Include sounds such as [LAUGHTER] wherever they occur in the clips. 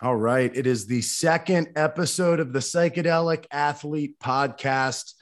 All right. It is the second episode of the Psychedelic Athlete Podcast.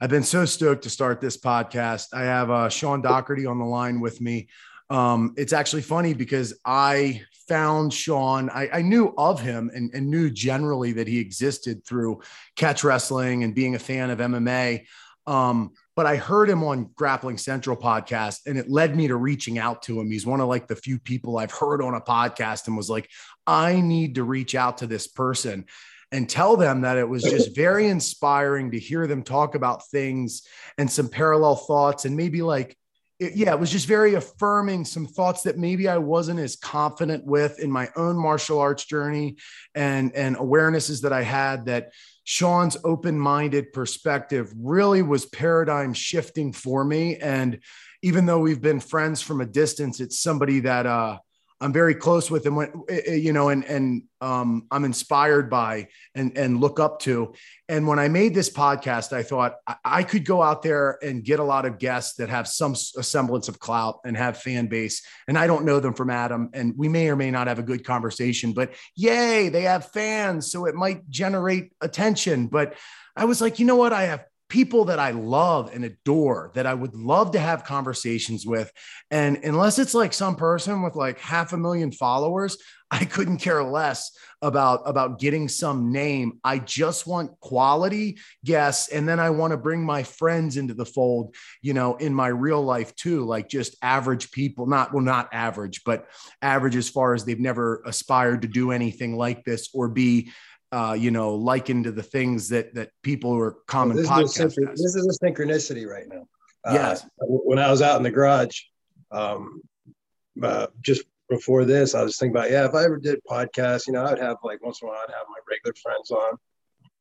I've been so stoked to start this podcast. I have uh, Sean Daugherty on the line with me. Um, it's actually funny because I found Sean, I, I knew of him and, and, knew generally that he existed through catch wrestling and being a fan of MMA. Um, but I heard him on Grappling Central podcast and it led me to reaching out to him. He's one of like the few people I've heard on a podcast and was like, I need to reach out to this person and tell them that it was just very inspiring to hear them talk about things and some parallel thoughts and maybe like, it, yeah, it was just very affirming some thoughts that maybe I wasn't as confident with in my own martial arts journey and and awarenesses that I had that Sean's open minded perspective really was paradigm shifting for me. And even though we've been friends from a distance, it's somebody that uh, I'm very close with and when eh, eh, you know and and um, I'm inspired by and and look up to. And when I made this podcast, I thought I, I could go out there and get a lot of guests that have some semblance of clout and have fan base. And I don't know them from Adam, and we may or may not have a good conversation. But yay, they have fans, so it might generate attention. But I was like, you know what? I have people that I love and adore that I would love to have conversations with. And unless it's like some person with like half a million followers, I couldn't care less about about getting some name. I just want quality guests and then I want to bring my friends into the fold, you know, in my real life too, like just average people, not well not average, but average as far as they've never aspired to do anything like this or be uh, you know, likened to the things that that people are common well, this Is synch- this is a synchronicity right now. Uh, yes. When I was out in the garage, um, uh, just before this, I was thinking about, yeah, if I ever did podcasts, you know, I'd have like once in a while, I'd have my regular friends on.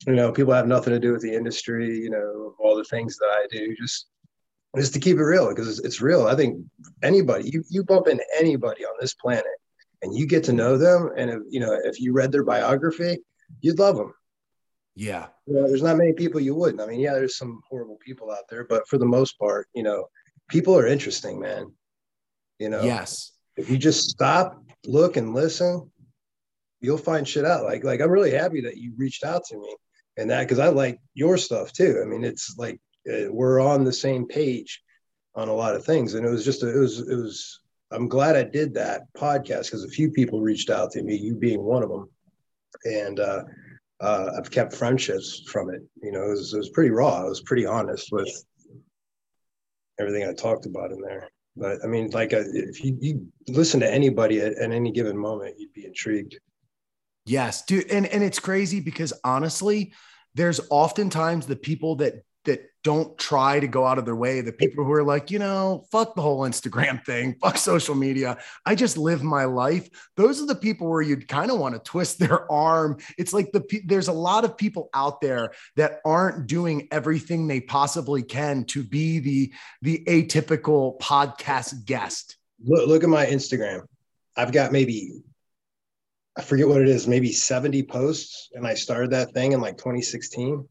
You know, people have nothing to do with the industry, you know, all the things that I do, just just to keep it real because it's, it's real. I think anybody, you you bump into anybody on this planet, and you get to know them, and if, you know, if you read their biography, you'd love them. Yeah. You know, there's not many people you wouldn't. I mean, yeah, there's some horrible people out there, but for the most part, you know, people are interesting, man. You know, yes. If you just stop, look, and listen, you'll find shit out. Like, like I'm really happy that you reached out to me and that because I like your stuff too. I mean, it's like uh, we're on the same page on a lot of things, and it was just a, it was it was. I'm glad I did that podcast because a few people reached out to me, you being one of them and uh, uh, I've kept friendships from it. You know, it was, it was pretty raw. I was pretty honest with everything I talked about in there. But I mean, like, uh, if you, you listen to anybody at, at any given moment, you'd be intrigued. Yes, dude, and and it's crazy because honestly, there's oftentimes the people that that don't try to go out of their way, the people who are like, you know, fuck the whole Instagram thing, [LAUGHS] fuck social media. I just live my life. Those are the people where you'd kind of want to twist [LAUGHS] their arm. It's like the there's a lot of people out there that aren't doing everything they possibly can to be the the atypical podcast guest. Look, look at my Instagram. I've got maybe I forget what it is, maybe 70 posts, and I started that thing in like 2016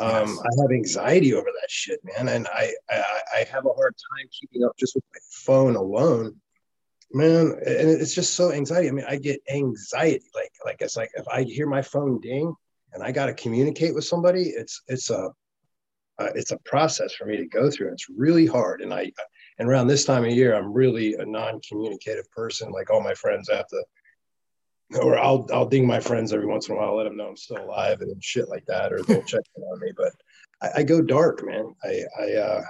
um, yes. I have anxiety over that shit, man, and I, I I have a hard time keeping up just with my phone alone, man. And it's just so anxiety. I mean, I get anxiety, like like it's like if I hear my phone ding and I got to communicate with somebody, it's it's a uh, it's a process for me to go through. It's really hard, and I and around this time of year, I'm really a non-communicative person. Like all my friends have to or I'll I'll ding my friends every once in a while, let them know I'm still alive and shit like that, or they'll check in on me. But I, I go dark, man. I I, uh,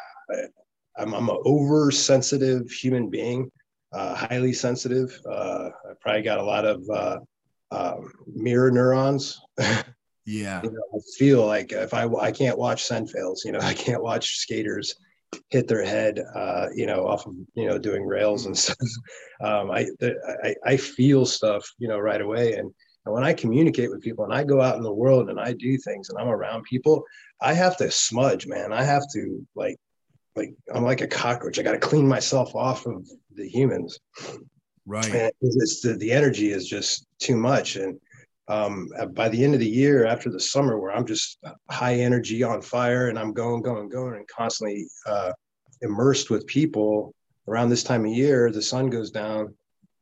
I am I'm an oversensitive human being, uh, highly sensitive. Uh, I probably got a lot of uh, um, mirror neurons. [LAUGHS] yeah, you know, I feel like if I I can't watch fails, you know, [LAUGHS] I can't watch skaters hit their head, uh, you know, off of you know doing rails and [LAUGHS] stuff. Um, I, I I feel stuff, you know, right away, and and when I communicate with people and I go out in the world and I do things and I'm around people, I have to smudge, man. I have to like like I'm like a cockroach. I got to clean myself off of the humans. Right. And it's the, the energy is just too much. And um, by the end of the year, after the summer, where I'm just high energy on fire and I'm going, going, going, and constantly uh, immersed with people around this time of year, the sun goes down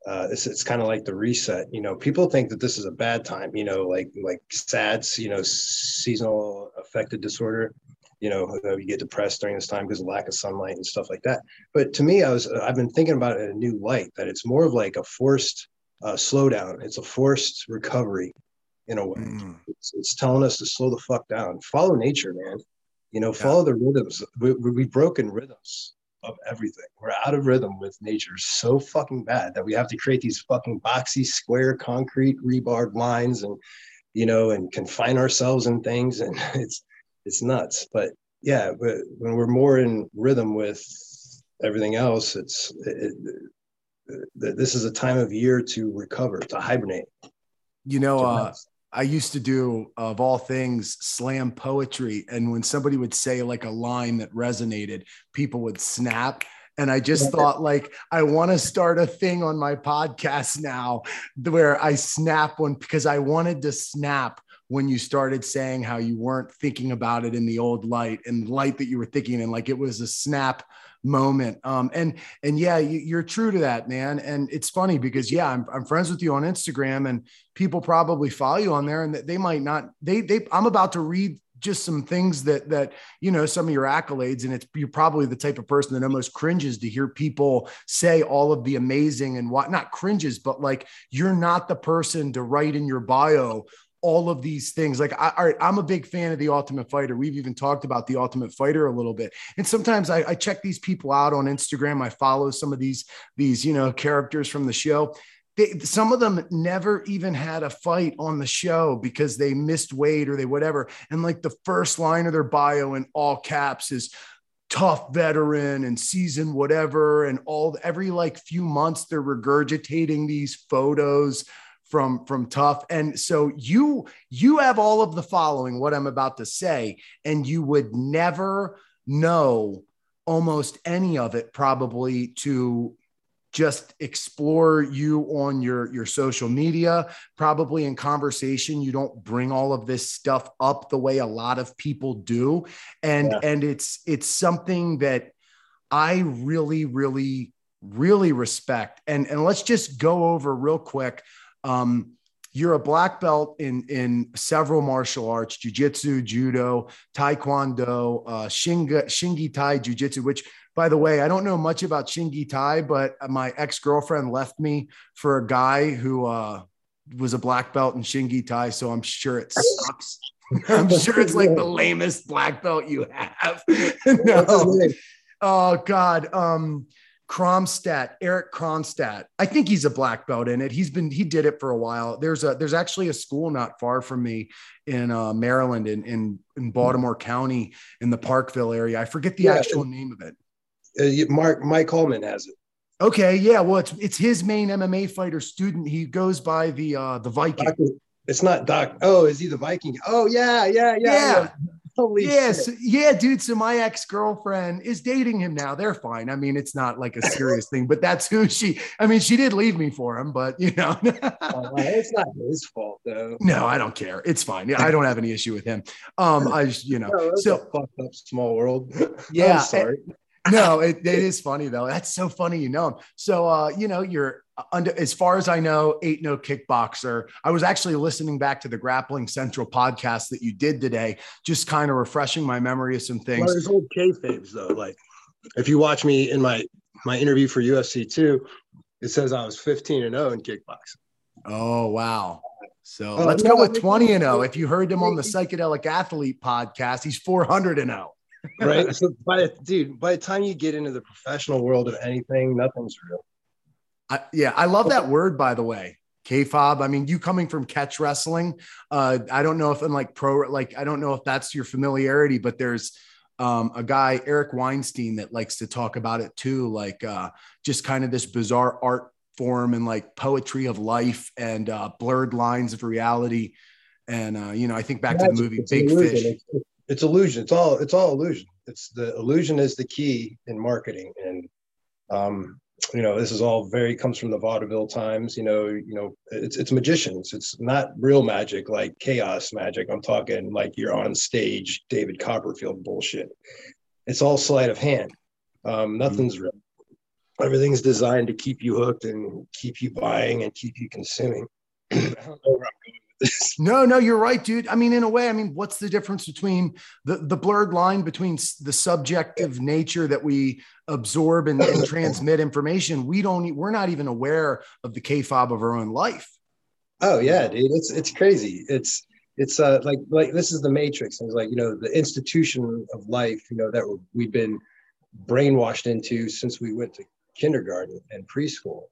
uh, it's, it's kind of like the reset. You know, people think that this is a bad time. You know, like like SADS, you know, seasonal affective disorder. You know, you get depressed during this time because of lack of sunlight and stuff like that. But to me, I was I've been thinking about it in a new light that it's more of like a forced uh, slowdown. It's a forced recovery in a way. Mm. It's, it's, telling us to slow the fuck down, follow nature, man. You know, follow yeah. the rhythms. We, we've broken rhythms of everything. We're out of rhythm with nature so fucking bad that we have to create these fucking boxy, square, concrete, rebarred lines and, you know, and confine ourselves in things. And [LAUGHS] it's, it's nuts. But yeah, when we're more in rhythm with everything else, it's, it, it, this is a time of year to recover, to hibernate. You know, uh, I used to do, of all things, slam poetry. And when somebody would say like a line that resonated, people would snap. And I just thought, like, I want to start a thing on my podcast now where I snap one because I wanted to snap when you started saying how you weren't thinking about it in the old light and light that you were thinking in. Like it was a snap moment. Um, and and yeah, you, are true to that, man. And it's funny because yeah, I'm, I'm friends with you on Instagram, and people probably follow you on there, and they might not. They they I'm about to read just some things that that you know some of your accolades and it's you're probably the type of person that almost cringes to hear people say all of the amazing and what not cringes but like you're not the person to write in your bio all of these things. Like, I, all right, I'm a big fan of the Ultimate Fighter. We've even talked about the Ultimate Fighter a little bit. And sometimes I, I check these people out on Instagram. I follow some of these these you know characters from the show. They, some of them never even had a fight on the show because they missed weight or they whatever. And like the first line of their bio in all caps is tough veteran and season whatever and all every like few months they're regurgitating these photos from from tough. And so you you have all of the following what i'm about to say and you would never know almost any of it probably to just explore you on your your social media. Probably in conversation you don't bring all of this stuff up the way a lot of people do. And yeah. and it's it's something that i really really really respect. And and let's just go over real quick um, you're a black belt in in several martial arts jiu-jitsu judo taekwondo uh, shinga, shingi tai jiu-jitsu which by the way i don't know much about shingi tai but my ex-girlfriend left me for a guy who uh, was a black belt in shingi tai so i'm sure it sucks. [LAUGHS] I'm sure it's like the lamest black belt you have. [LAUGHS] No. oh god. Um Kromstad, Eric Kromstad. I think he's a black belt in it. He's been he did it for a while. There's a there's actually a school not far from me in uh, Maryland in, in in Baltimore County in the Parkville area. I forget the yeah, actual name of it. Uh, Mark Mike Holman has it. Okay, yeah. Well, it's it's his main MMA fighter student. He goes by the uh the Viking. It's not Doc. Oh, is he the Viking? Oh yeah, yeah, yeah. yeah. Holy yes, shit. yeah, dude. So my ex girlfriend is dating him now. They're fine. I mean, it's not like a serious thing, but that's who she. I mean, she did leave me for him, but you know, [LAUGHS] oh, it's not his fault though. No, I don't care. It's fine. Yeah, I don't have any issue with him. Um, I just you know, no, so fucked up small world. [LAUGHS] Yeah, sorry. no, [LAUGHS] it, it is funny though. That's so funny, you know him. So uh, you know, you're under, as far as I know, eight no kickboxer. I was actually listening back to the Grappling Central podcast that you did today, just kind of refreshing my memory of some things. Well, there's old kayfabes though. Like if you watch me in my my interview for UFC two, it says I was 15 and 0 in kickboxing. Oh wow. So uh, let's no, go with 20 and 0. If you heard him on the [LAUGHS] Psychedelic Athlete podcast, he's 400 and 0. right. [LAUGHS] So by dude, by the time you get into the professional world of anything, nothing's real. I, yeah, I love that word, by the way. kayfabe. I mean, you coming from catch wrestling, uh, I don't know if in like pro, like I don't know if that's your familiarity, but there's um, a guy Eric Weinstein that likes to talk about it too, like uh, just kind of this bizarre art form and like poetry of life and uh, blurred lines of reality. And uh, you know, I think back to the movie Big Fish. It's, it's illusion. It's all it's all illusion. It's the illusion is the key in marketing, and um, you know this is all very comes from the vaudeville times you know you know it's it's magicians. It's not real magic like chaos magic. I'm talking like you're on stage david copperfield bullshit. It's all sleight of hand. Um, nothing's mm-hmm. real. Everything's designed to keep you hooked and keep you buying and keep you consuming. [CLEARS THROAT] [LAUGHS] no, no, you're right, dude. I mean, in a way, I mean, what's the difference between the, the blurred line between the subjective nature that we absorb and, and transmit information? We don't, we're not even aware of the K fob of our own life. Oh yeah, dude. It's, it's crazy. It's, it's uh, like, like this is the matrix. It's like, you know, the institution of life, you know, that we've been brainwashed into since we went to kindergarten and preschool.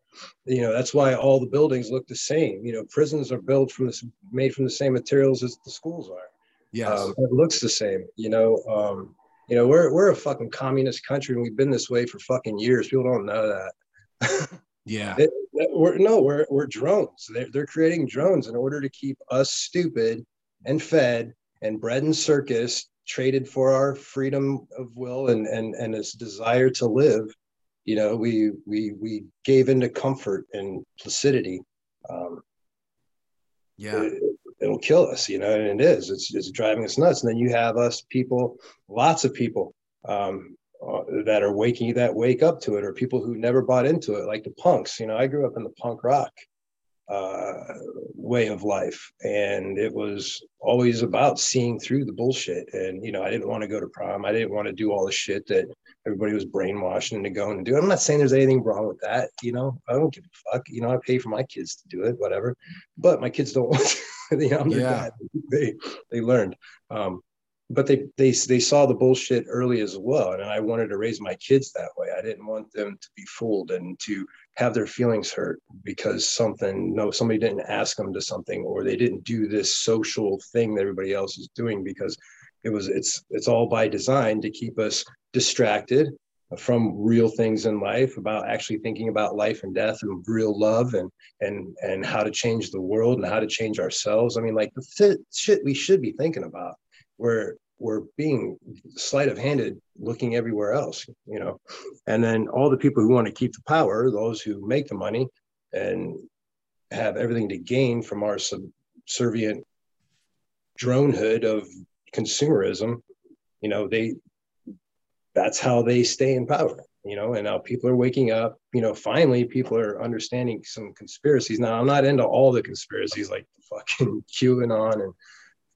You know, that's why all the buildings look the same. You know, prisons are built from this, made from the same materials as the schools are. Yes, um, it looks the same. You know, um, you know, we're we're a fucking communist country, and we've been this way for fucking years. People don't know that. [LAUGHS] yeah, it, we're no, we're we're drones. They're they're creating drones in order to keep us stupid and fed and bread and circus traded for our freedom of will and and and this desire to live you know we we we gave into comfort and placidity um, yeah it, will kill us you know and it is it's, it's driving us nuts and then you have us people lots of people um, uh, that are waking that wake up to it or people who never bought into it like the punks you know i grew up in the punk rock uh, way of life. And it was always about seeing through the bullshit. And, you know, I didn't want to go to prom. I didn't want to do all the shit that everybody was brainwashing into going and do. it. I'm not saying there's anything wrong with that. You know, I don't give a fuck. You know, I pay for my kids to do it, whatever. But my kids don't [LAUGHS] want to. you know, yeah. They, they learned. Um, but they they they saw the bullshit early as well and i wanted to raise my kids that way i didn't want them to be fooled and to have their feelings hurt because something no somebody didn't ask them to something or they didn't do this social thing that everybody else is doing because it was it's it's all by design to keep us distracted from real things in life about actually thinking about life and death and real love and and and how to change the world and how to change ourselves. I mean like the shit we should be thinking about. We're we're being sleight of handed looking everywhere else you know? And then all the people who want to keep the power those who make the money and have everything to gain from our subservient dronehood of consumerism you know they that's how they stay in power you know and now people are waking up you know finally people are understanding some conspiracies now i'm not into all the conspiracies like fucking [LAUGHS] qanon and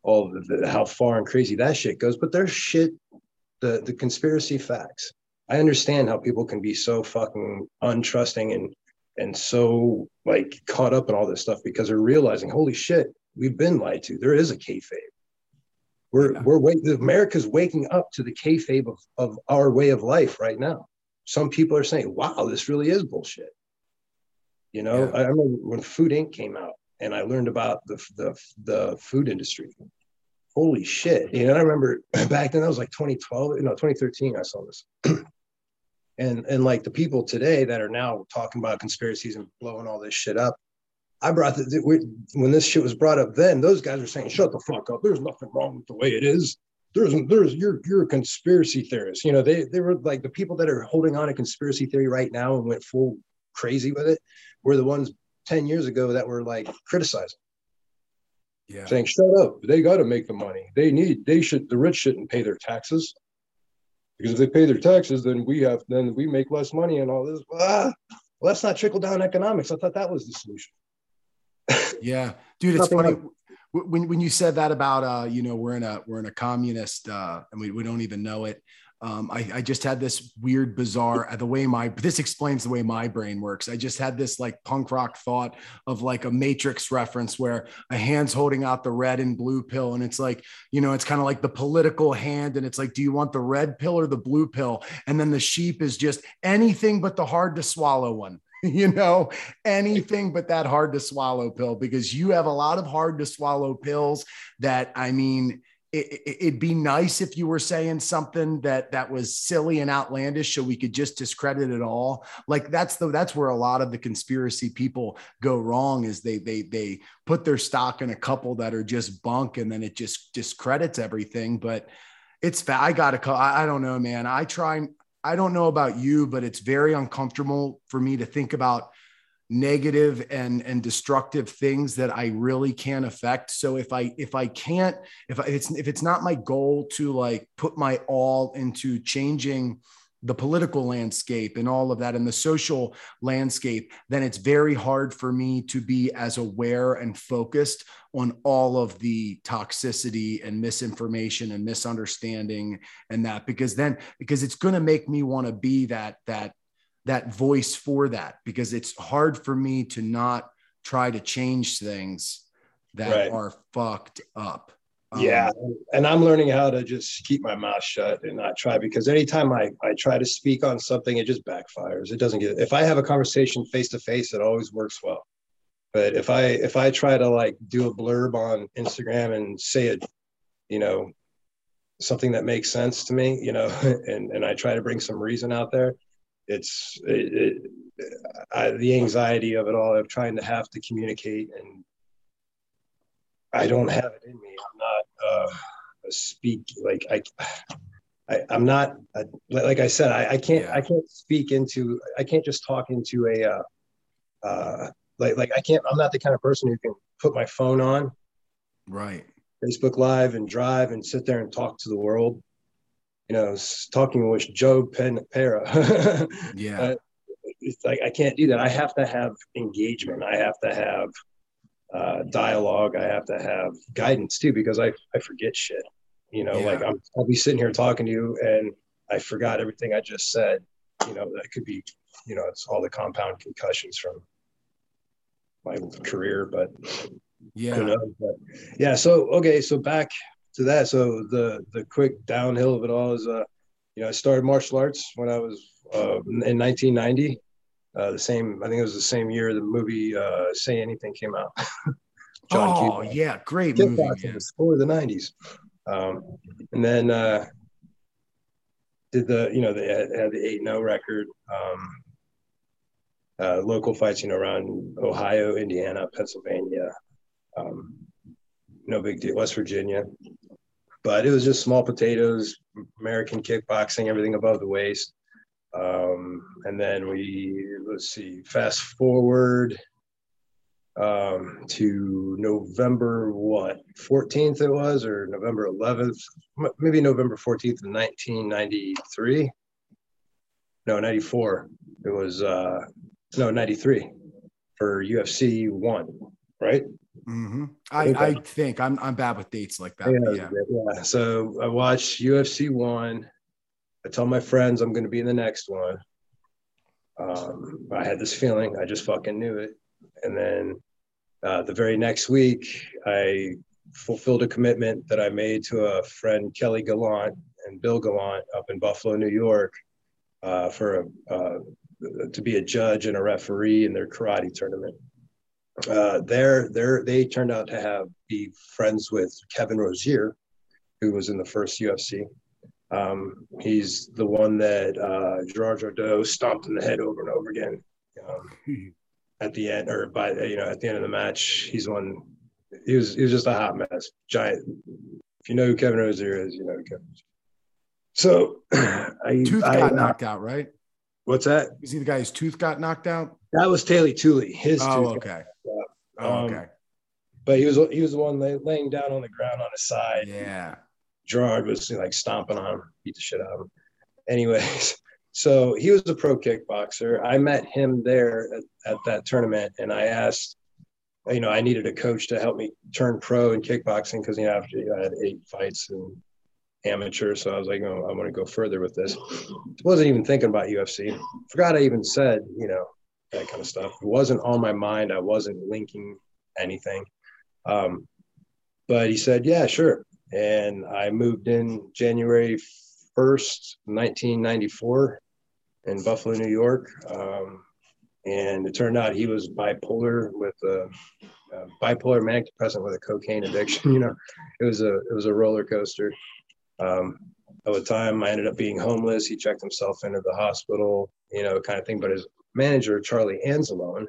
all the, how far and crazy that shit goes, but there's shit, the the conspiracy facts. I understand how people can be so fucking untrusting and and so like caught up in all this stuff because they're realizing, holy shit, we've been lied to. There is a kayfabe. We're yeah. we're wait, America's waking up to the kayfabe of, of our way of life right now. Some people are saying, wow, this really is bullshit. You know, yeah. I remember when Food Inc. came out and I learned about the, the, the food industry. Holy shit. You know, I remember [CLEARS THROAT] back then, that was like 2012, you know, 2013, I saw this. [CLEARS THROAT] and, and like the people today that are now talking about conspiracies and blowing all this shit up, I brought the, when this shit was brought up then, those guys were saying, shut the fuck up. There's nothing wrong with the way it is. There's, there's, you're, you're a conspiracy theorist. You know, they, they were like the people that are holding on to conspiracy theory right now and went full crazy with it were the ones 10 years ago that were like criticizing. Yeah. Saying, shut up. They got to make the money. They need, they should, the rich shouldn't pay their taxes. Because if they pay their taxes, then we have, then we make less money and all this. Ah, well, that's not trickle down economics. I thought that was the solution. Yeah. Dude, it's funny. Like- when, when you said that about, uh, you know, we're in a, we're in a communist, uh, and we, we don't even know it. Um, I, I, just had this weird, bizarre, uh, the way my, this explains the way my brain works. I just had this like punk rock thought of like a matrix reference where a hand's holding out the red and blue pill. And it's like, you know, it's kind of like the political hand. And it's like, do you want the red pill or the blue pill? And then the sheep is just anything but the hard to swallow one [LAUGHS] you know, anything but that hard to swallow pill because you have a lot of hard to swallow pills that I mean, it, would be nice if you were saying something that that was silly and outlandish so we could just discredit it all. Like that's the that's where a lot of the conspiracy people go wrong is they they they put their stock in a couple that are just bunk and then it just discredits everything. But it's i gotta I, I don't know man. I try i don't know about you but it's very uncomfortable for me to think about negative and and destructive things that I really can't affect. So if I if I can't if I, if it's if it's not my goal to like put my all into changing the political landscape and all of that and the social landscape, then it's very hard for me to be as aware and focused on all of the toxicity and misinformation and misunderstanding and that because then because it's going to make me want to be that that that voice for that because it's hard for me to not try to change things that right. are fucked up um, yeah, and I'm learning how to just keep my mouth shut and not try because anytime I I try to speak on something, it just backfires. It doesn't get. If I have a conversation face to face, it always works well. But if I if I try to like do a blurb on Instagram and say it, you know, something that makes sense to me, you know, [LAUGHS] and and I try to bring some reason out there, it's it, it, I, the anxiety of it all of trying to have to communicate and I don't have it in me. I'm not uh, a speak like I. I, am not a, like I said. I, I can't. Yeah. I can't speak into. I can't just talk into a. Uh, uh, like like I can't. I'm not the kind of person who can put my phone on. Right. Facebook Live and drive and sit there and talk to the world. You know, talking with Joe Pen- Pera. [LAUGHS] yeah. Uh, it's like I can't do that. I have to have engagement. I have to have uh, dialogue. I have to have guidance too because I, I forget shit. You know, yeah. like I'm, I'll be sitting here talking to you and I forgot everything I just said. You know, that could be, you know, it's all the compound concussions from my career, but yeah, but yeah. So okay, so back to that. So the the quick downhill of it all is, uh, you know, I started martial arts when I was uh, in 1990. Uh, the same, I think it was the same year the movie uh, Say Anything came out. [LAUGHS] John oh Cuba. yeah, great movie. Yeah. For the '90s, um, and then uh, did the you know they had, had the eight no record. Um, uh, local fights, you know, around Ohio, Indiana, Pennsylvania. Um, no big deal. West Virginia, but it was just small potatoes, American kickboxing, everything above the waist. Um, and then we, let's see, fast forward um, to November, what, 14th it was, or November 11th, maybe November 14th of 1993. No, 94. It was, uh, no, 93 for UFC one, right? Mm-hmm. I, I think I'm, I'm bad with dates like that. Yeah, yeah. yeah. So I watched UFC one I tell my friends I'm going to be in the next one. Um, I had this feeling, I just fucking knew it. And then uh, the very next week, I fulfilled a commitment that I made to a friend, Kelly Gallant and Bill Gallant up in Buffalo, New York, uh, for a, uh, to be a judge and a referee in their karate tournament. Uh, there, they turned out to have be friends with Kevin Rosier, who was in the first UFC. Um, he's the one that uh, Gerard Gordeau stomped in the head over and over again. Um, [LAUGHS] at the end, or by you know, at the end of the match, he's one. He was he was just a hot mess, giant. If you know who Kevin Rosier is, you know who Kevin. So, [CLEARS THROAT] I, tooth I, got I, knocked out, right? What's that? Is he the guy whose tooth got knocked out? That was Teila Tuli. His oh, okay. Oh, um, okay. But he was he was the one lay, laying down on the ground on his side. Yeah. Gerard was like stomping on him, beat the shit out of him. Anyways, [LAUGHS] so he was a pro kickboxer. I met him there at, at that tournament, and I asked, you know, I needed a coach to help me turn pro in kickboxing because you know after you know, I had eight fights and amateur, so I was like, oh, I want to go further with this. [LAUGHS] Wasn't even thinking about UFC. Forgot I even said, you know, that kind of stuff. It wasn't on my mind. I wasn't linking anything. Um, but he said, yeah, sure and I moved in January 1st, 1994, in Buffalo, New York. Um, and it turned out he was bipolar with a, a, bipolar manic depressant with a cocaine addiction. [LAUGHS] You know, it was a it was a roller coaster. Um, at the time, I ended up being homeless. He checked himself into the hospital, you know, kind of thing. But his manager, Charlie Anzalone,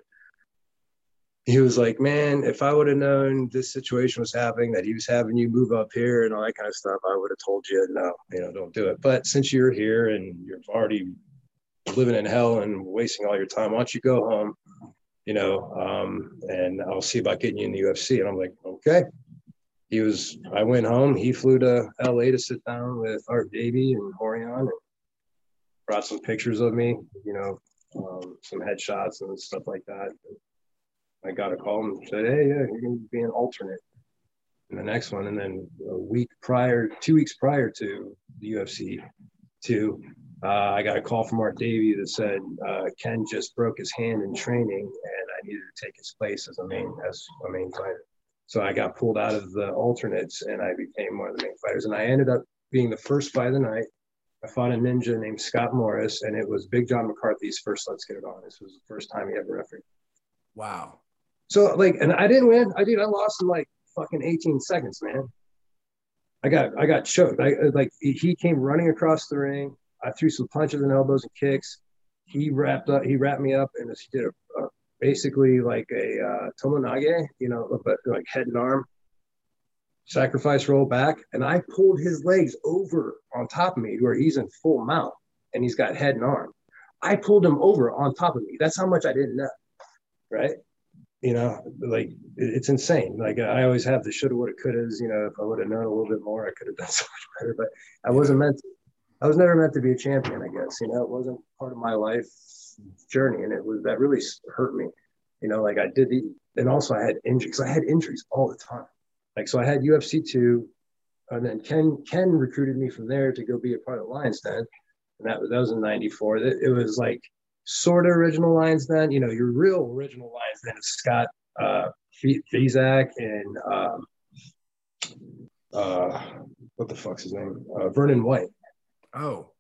he was like, man, if I would have known this situation was happening, that he was having you move up here and all that kind of stuff, I would have told you, no, you know, don't do it. But since you're here and you're already living in hell and wasting all your time, why don't you go home, you know, um, and I'll see about getting you in the UFC. And I'm like, okay. He was, I went home. He flew to LA to sit down with Art Davie and Rorion. brought some pictures of me, you know, um, some headshots and stuff like that. I got a call and said, "Hey, yeah, you're going to be an alternate." in the next one, and then a week prior, two weeks prior to the UFC two, uh, I got a call from Art Davie that said uh, Ken just broke his hand in training, and I needed to take his place as a main as a main fighter. So I got pulled out of the alternates, and I became one of the main fighters. And I ended up being the first fight of the night. I fought a ninja named Scott Morris, and it was Big John McCarthy's first Let's Get It On. This was the first time he ever refereed. Wow. So like, and I didn't win. I did. I lost in like fucking 18 seconds, man. I got I got choked. I like he came running across the ring. I threw some punches and elbows and kicks. He wrapped up. He wrapped me up and he did a, a basically like a uh, tomoe, you know, but like head and arm sacrifice roll back, and I pulled his legs over on top of me where he's in full mount and he's got head and arm. I pulled him over on top of me. That's how much I didn't know, right? You know, like it's insane. Like I always have the shoulda, woulda, couldas. You know, if I would have known a little bit more, I could have [LAUGHS] done so much better. But I wasn't meant. To, I was never meant to be a champion. I guess you know, it wasn't part of my life journey, and it was that really hurt me. You know, like I did the, and also I had injuries. I had injuries all the time. Like so, I had UFC two, and then Ken Ken recruited me from there to go be a part of Lions Den, and that was that was in '94. It, it was like sort of original Lions Den. You know, your real original Lions Den is Scott uh, Fizak and um, uh, what the fuck's his name? Uh, Vernon White. Oh,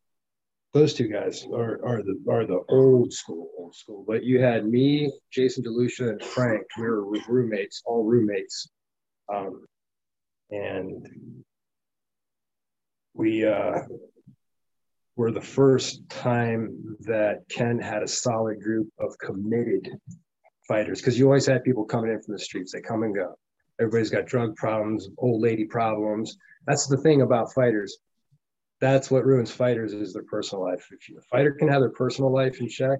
those two guys are, are the are the old school old school. But you had me, Jason DeLucia, and Frank. We were roommates, all roommates, um, and we uh, were the first time that Ken had a solid group of committed fighters because you always had people coming in from the streets. They come and go. Everybody's got drug problems, old lady problems. That's the thing about fighters. That's what ruins fighters is their personal life. If a fighter can have their personal life in check,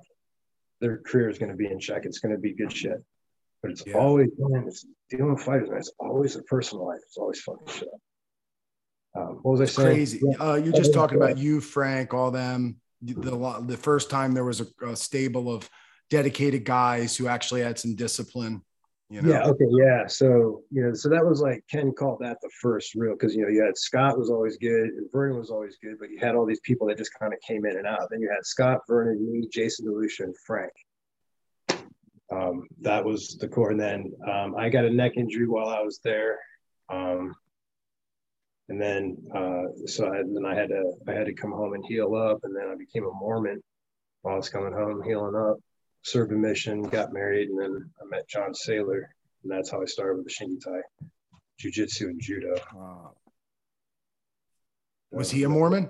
their career is going to be in check. It's going to be good shit. But it's yeah. always man, it's dealing with fighters, man. It's always their personal life. It's always fucking shit. Um, what was I saying? Crazy. Uh, you're just talking about you, Frank, all them. The the first time there was a, a, stable of dedicated guys who actually had some discipline. You know? Yeah. Okay. Yeah. So you know, so that was like Ken called that the first real because you know you had Scott was always good and Vernon was always good, but you had all these people that just kind of came in and out. Then you had Scott, Vernon, me, Jason DeLucia, and Frank. Um, that was the core. And then um, I got a neck injury while I was there. Um, and then uh, so I, then I had to I had to come home and heal up, and then I became a Mormon while I was coming home healing up. Served a mission, got married, and then I met John Saylor, and that's how I started with the Shingi Jiu-Jitsu and Judo. Wow. Was he a Mormon?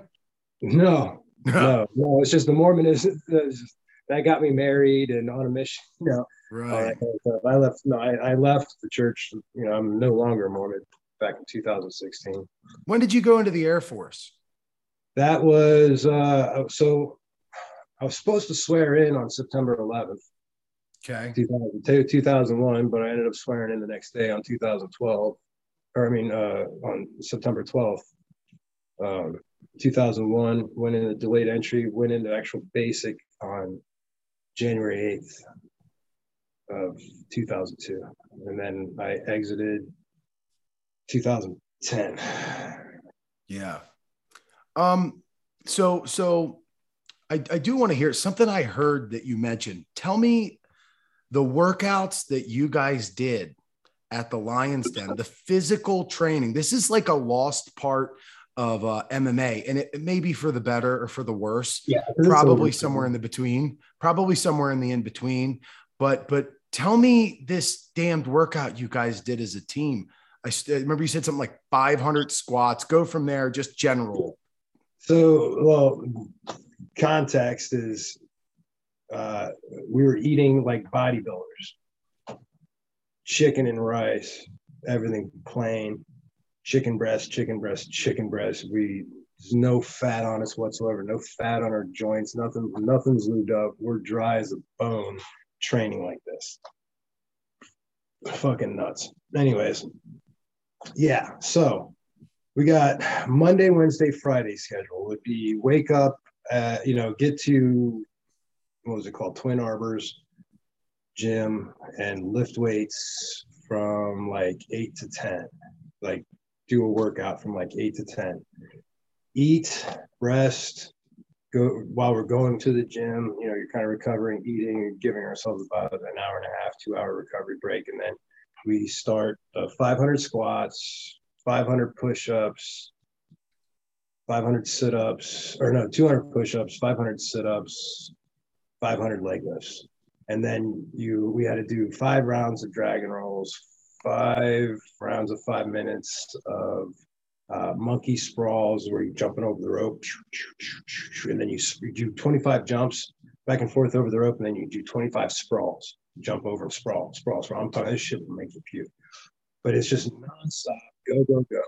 No, [LAUGHS] no, no. It's just the Mormon is that got me married and on a mission. You know, right. Uh, I left. No, I, I left the church. You know, I'm no longer a Mormon back in 2016. When did you go into the Air Force? That was uh, so I was supposed to swear in on September 11th. Okay. 2000, 2001, but I ended up swearing in the next day on 2012, or I mean, uh, on September 12th. Um, 2001, went into delayed entry, went into actual basic on January 8th of 2002. And then I exited 2010. Yeah. Um, so so I, I do want to hear something I heard that you mentioned. Tell me the workouts that you guys did at the Lions Den, the physical training. This is like a lost part of uh, MMA, and it, it, may be for the better or for the worse. Yeah, probably somewhere in the between. Probably somewhere in the in between. But but tell me this damned workout you guys did as a team. I, remember you said something like 500 squats. Go from there, just general. So, well, context is uh, we were eating like bodybuilders chicken and rice, everything plain, chicken breast, chicken breast, chicken breast. We there's no fat on us whatsoever, no fat on our joints, nothing, nothing's lubed up. We're dry as a bone training like this. Fucking nuts. Anyways, yeah. So we got Monday, Wednesday, Friday schedule would be wake up uh, you know, get to what was it called, Twin Arbors gym, and lift weights from like eight to ten, like do a workout from like eight to ten. Eat, rest, go while we're going to the gym. You know, you're kind of recovering, eating, giving ourselves about an hour and a half, two hour recovery break, and then we start uh, 500 squats, 500 push-ups, 500 sit-ups, or no, 200 push-ups, 500 sit-ups, 500 leg lifts, and then you we had to do five rounds of dragon rolls, five rounds of five minutes of uh, monkey sprawls where you're jumping over the rope, and then you, you do 25 jumps back and forth over the rope, and then you do 25 sprawls, jump over and sprawl, sprawl, sprawl. I'm talking this shit will make you puke, but it's just nonstop, go, go, go.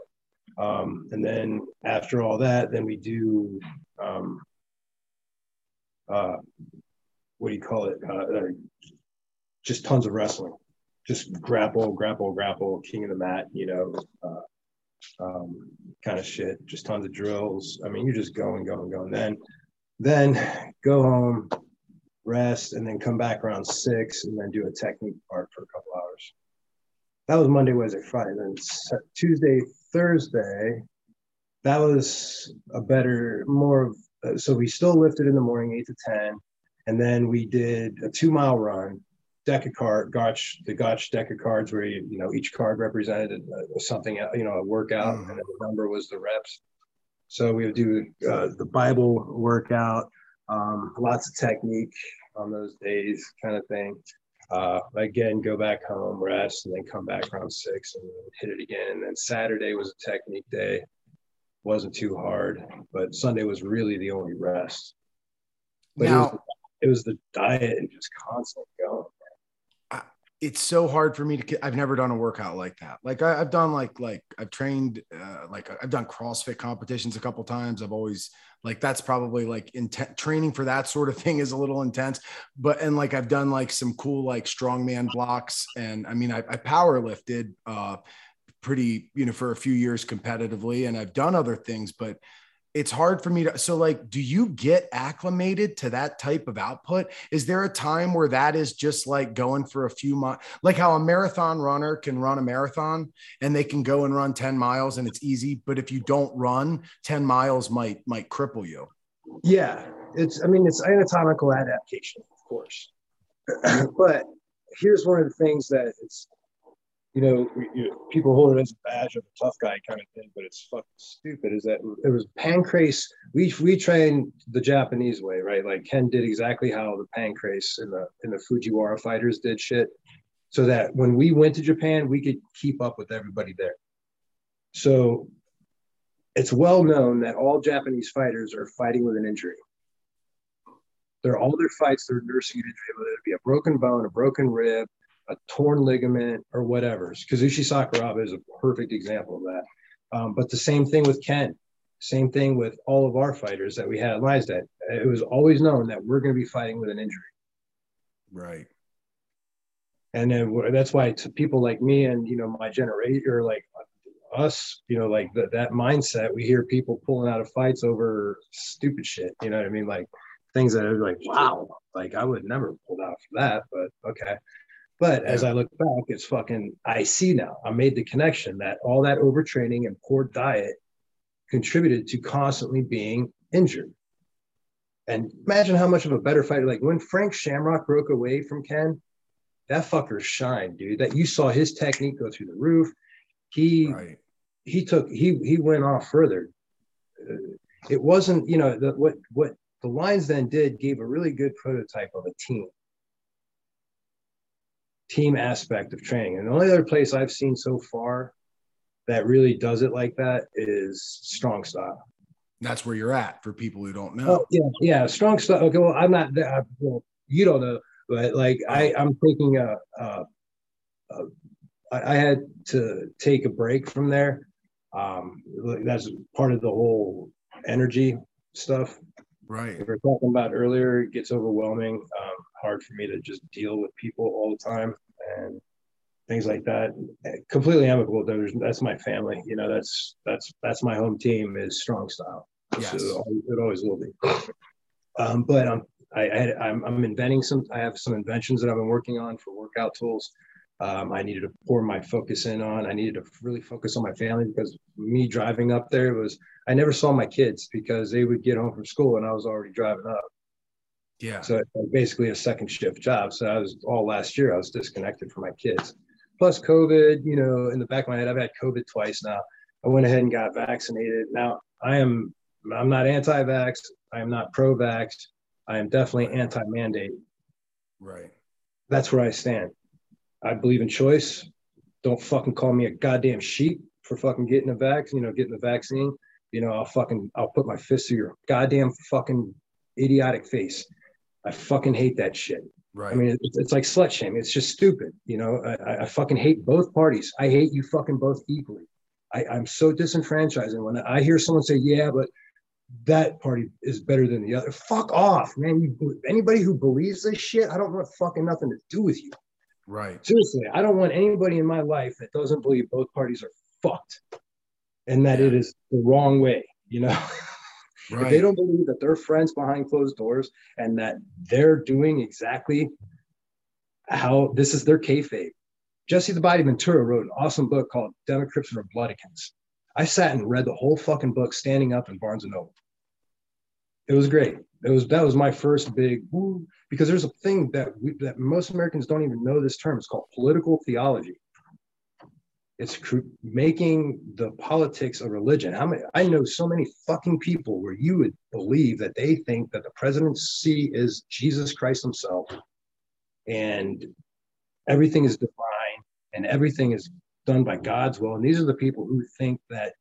Um, and then after all that, then we do um, uh, what do you call it? Uh, uh, just tons of wrestling, just grapple, grapple, grapple, king of the mat, you know, uh, um, kind of shit. Just tons of drills. I mean, you're just going, going, going. Then, then go home, rest, and then come back around six, and then do a technique part for a couple hours. That was Monday, Wednesday, Friday. Then Tuesday, Thursday, that was a better, more of. Uh, so we still lifted in the morning, eight to ten, and then we did a two mile run, deck of card, gotch, the gotch deck of cards where you, you know each card represented something, you know, a workout, mm-hmm. and the number was the reps. So we would do uh, the Bible workout, um, lots of technique on those days, kind of thing. Uh, again, go back home, rest, and then come back around six and hit it again. And then Saturday was a technique day. Wasn't too hard, but Sunday was really the only rest. But now, it, was, it was the diet and just constant going it's so hard for me to i've never done a workout like that. Like I, have done like like i've trained uh, like i've done crossfit competitions a couple times. I've always like that's probably like intent training for that sort of [LAUGHS] thing is a little intense. But and like i've done like some cool like strongman blocks. And i mean i, I power lifted uh pretty you know for a few years competitively. And i've done other things but it's hard for me to so like do you get acclimated to that type of output? Is there a time where that is just like going for a few months like how a marathon runner can run a marathon and they can go and run 10 miles and it's easy but if you don't run 10 miles might might cripple you? Yeah it's i mean it's anatomical adaptation of course. [CLEARS THROAT] But here's one of the things that it's you know, you, people hold it as a badge of a tough guy kind of thing, but it's fucking stupid. Is that it was pancrase? We we trained the Japanese way, right? Like Ken did exactly how the pancrase and the and the Fujiwara fighters did shit, so that when we went to Japan, we could keep up with everybody there. So it's well known that all Japanese fighters are fighting with an injury. They're all their fights, they're nursing an injury, whether it be a broken bone, a broken rib, a torn ligament or whatever. Kazushi Sakuraba is a perfect example of that. Um, but the same thing with Ken, same thing with all of our fighters that we had at Den. It was always known that we're going to be fighting with an injury. Right. And then that's why to people like me and you know my generation or like us, you know, like the, that mindset, we hear people pulling out of fights over stupid shit. You know what I mean? Like things that are like, wow, like I would never pull out for that, but okay. But as I look back, it's fucking, I see now. I made the connection that all that overtraining and poor diet contributed to constantly being injured. And imagine how much of a better fighter, like when Frank Shamrock broke away from Ken, that fucker shined, dude. That you saw his technique go through the roof. He right. he took he he went off further. It wasn't, you know, the, what what the Lions Den did gave a really good prototype of a team team aspect of training. And the only other place I've seen so far that really does it like that is strong style. That's where you're at for people who don't know. Oh, yeah, yeah, strong style. Okay, well, I'm not. that. well, you don't know, but like I, I'm taking a, a, a. I had to take a break from there. Um, that's part of the whole energy stuff. Right. We were talking about earlier. It gets overwhelming. Um, hard for me to just deal with people all the time and things like that. Completely amicable. That's my family. You know, that's that's that's my home team is strong style. Yes. So it always will be. Um, but um, I, I, I'm, I'm inventing some. I have some inventions that I've been working on for workout tools. Um, I needed to pour my focus in on. I needed to really focus on my family because me driving up there was. I never saw my kids because they would get home from school and I was already driving up. Yeah. So basically a second shift job. So I was all last year. I was disconnected from my kids. Plus COVID. You know, in the back of my head, I've had COVID twice now. I went ahead and got vaccinated. Now I am. I'm not anti-vax. I am not pro-vax. I am definitely anti-mandate. Right. That's where I stand. I believe in choice. Don't fucking call me a goddamn sheep for fucking getting a vax, you know, getting the vaccine. You know, I'll fucking I'll put my fist through your goddamn fucking idiotic face. I fucking hate that shit. Right. I mean, it's, it's like slut shaming. It's just stupid. You know, I, I fucking hate both parties. I hate you fucking both equally. I, I'm so disenfranchised. And when I hear someone say, yeah, but that party is better than the other, fuck off, man. You, anybody who believes this shit, I don't want fucking nothing to do with you. right. Seriously, I don't want anybody in my life that doesn't believe both parties are fucked and that it is the wrong way, you know? [LAUGHS] If they don't believe that they're friends behind closed doors and that they're doing exactly how this is their kayfabe. Jesse the Body Ventura wrote an awesome book called Democrats and Republicans. I sat and read the whole fucking book standing up in Barnes and Noble. It was great. It was that was my first big woo, because there's a thing that we, that most Americans don't even know this term. It's called political theology. It's cr- making the politics a religion. How many? I know so many fucking people where you would believe that they think that the presidency is Jesus Christ Himself, and everything is divine and everything is done by God's will. And these are the people who think that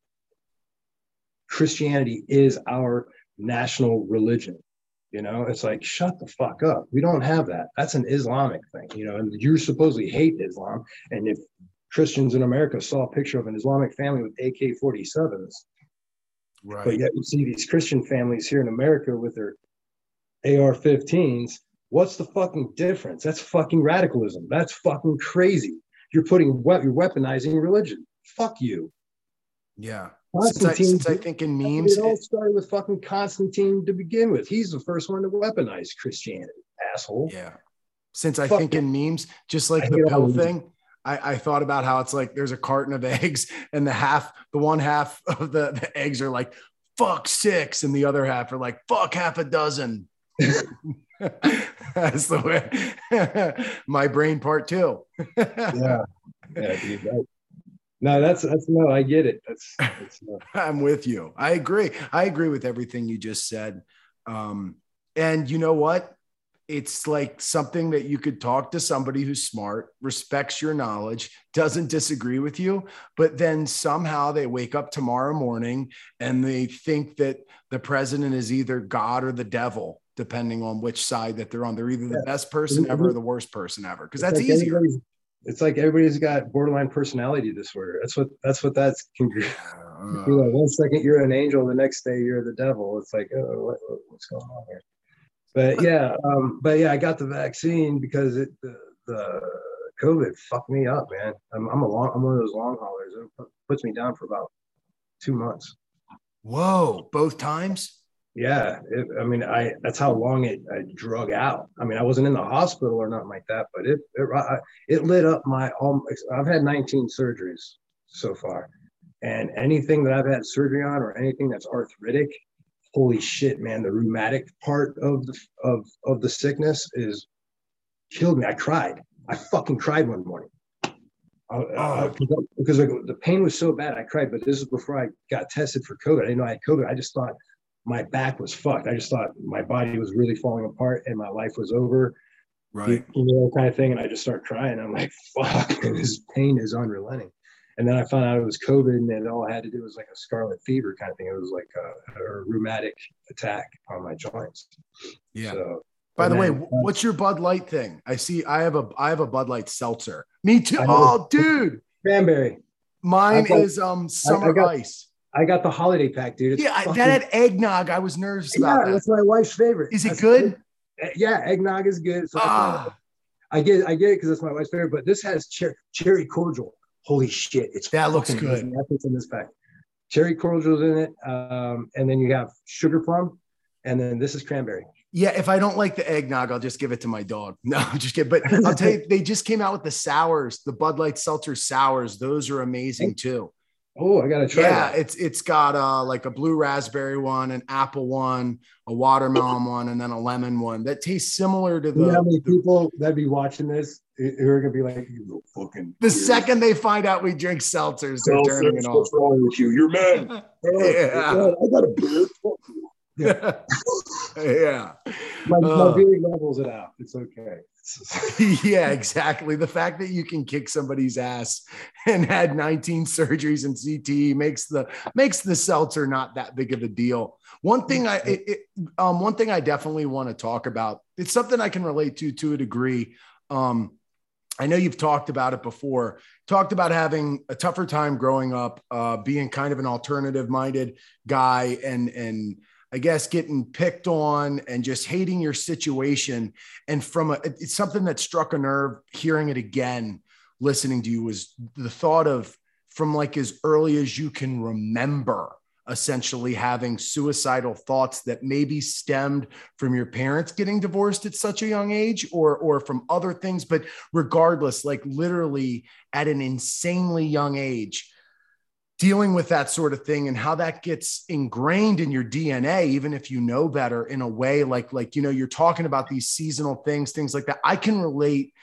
Christianity is our national religion. You know, it's like, shut the fuck up. We don't have that. That's an Islamic thing, you know, and you supposedly hate Islam. And if Christians in America saw a picture of an Islamic family with AK 47s, but yet you see these Christian families here in America with their AR 15s. What's the fucking difference? That's fucking radicalism. That's fucking crazy. You're putting what you're weaponizing religion. Fuck you. Yeah. Since I, since I think in memes, it all started with fucking Constantine to begin with. He's the first one to weaponize Christianity, asshole. Yeah. Since I Fuck think in memes, just like I the pill thing, I, I thought about how it's like there's a carton of [LAUGHS] eggs and the half, the one half of the, the eggs are like, fuck six. And the other half are like, fuck half a dozen. [LAUGHS] That's the way [LAUGHS] my brain part two. Yeah, yeah, dude. That- no, that's that's no, I get it. That's, that's no. I'm with you. I agree. I agree with everything you just said. Um, and you know what? It's like something that you could talk to somebody who's smart, respects your knowledge, doesn't disagree with you, but then somehow they wake up tomorrow morning and they think that the president is either God or the devil, depending on which side that they're on. They're either the best person ever or the worst person ever, because that's like easier. It's like everybody's got borderline personality disorder. That's what that's what that's [LAUGHS] can be. Uh, like, one second you're an angel, the next day you're the devil. It's like, oh, what- what's going on here? But yeah, um, but yeah, I got the vaccine because it the, the COVID fucked me up, man. I'm, I'm a long, I'm one of those long haulers. It puts me down for about two months. Whoa, both times? Yeah, it, I mean, I that's how long it I drug out. I mean, I wasn't in the hospital or nothing like that, but it it, it lit up my. Um, I've had 19 surgeries so far, and anything that I've had surgery on or anything that's arthritic, holy shit, man! The rheumatic part of the of of the sickness is killed me. I cried. I fucking cried one morning. Uh, because the pain was so bad, I cried. But this is before I got tested for COVID. I didn't know I had COVID. I just thought my back was fucked. I just thought my body was really falling apart and my life was over, Right. you know, kind of thing. And I just start crying. I'm like, [LAUGHS] fuck, [LAUGHS] this pain is unrelenting. And then I found out it was COVID, and then all I had to do was like a scarlet fever kind of thing. It was like a, a rheumatic attack on my joints. Yeah. So, By the way, then- what's your Bud Light thing? I see. I have a. I have a Bud Light seltzer. Me too. Oh, dude, cranberry. mine got- is um summer got- ice. I got the holiday pack, dude. It's Yeah, I, fucking- that had eggnog. I was nervous yeah, about that. that's my wife's favorite. Is it That's- good? Yeah, eggnog is good. So Ah, I get I get it because that's my wife's favorite, but this has cher- cherry cordial. Holy shit, it's That looks good. That's what's in this pack. cherry cordials in it, um, and then you have sugar plum, and then this is cranberry. Yeah, if I don't like the eggnog, I'll just give it to my dog. [LAUGHS] No, I'm just kidding. But I'll tell you, they just came out with the sours, the Bud Light Seltzer sours. Those are amazing too. Oh, I gotta try. Yeah, that. it's it's got uh like a blue raspberry one, an apple one, a watermelon one, and then a lemon one that tastes similar to the. You know how many the- people that be watching this who are gonna be like, "You fucking." the second they find out we drink seltzers, they're turning it off. What's wrong with you? You're mad. [LAUGHS] Yeah. I got a. Fuck you. [LAUGHS] yeah. My, my Uh. beard levels it out. It's okay. [LAUGHS] yeah, exactly. The fact that you can kick somebody's ass and had 19 surgeries and CTE makes the makes the seltzer not that big of a deal. One thing I it, it, um one thing I definitely want to talk about. It's something I can relate to to a degree. Um I know you've talked about it before. Talked about having a tougher time growing up, uh, being kind of an alternative minded guy, and and I guess getting picked on and just hating your situation. And from a, it's something that struck a nerve. Hearing it again, listening to you was the thought of from like as early as you can remember essentially having suicidal thoughts that maybe stemmed from your parents getting divorced at such a young age or or from other things. But regardless like literally at an insanely young age dealing with that sort of thing and how that gets ingrained in your DNA even if you know better in a way like like you know you're talking about these seasonal things things like that I can relate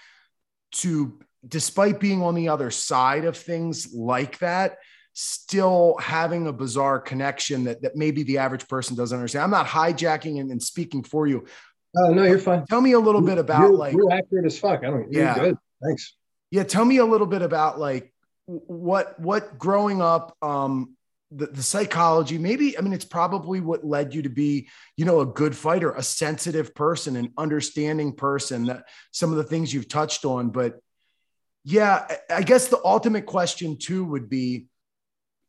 to despite being on the other side of things like that still having a bizarre connection that, that maybe the average person doesn't understand. I'm not hijacking and, and speaking for you. Oh no, you're fine. Tell me a little bit about you're, like, you're accurate as fuck. I don't. Yeah. good. Thanks. yeah, tell me a little bit about like what, what growing up, um, the, the psychology, maybe, I mean, it's probably what led you to be, you know, a good fighter, a sensitive person, an understanding person that some of the things you've touched on, but yeah, I guess the ultimate question too would be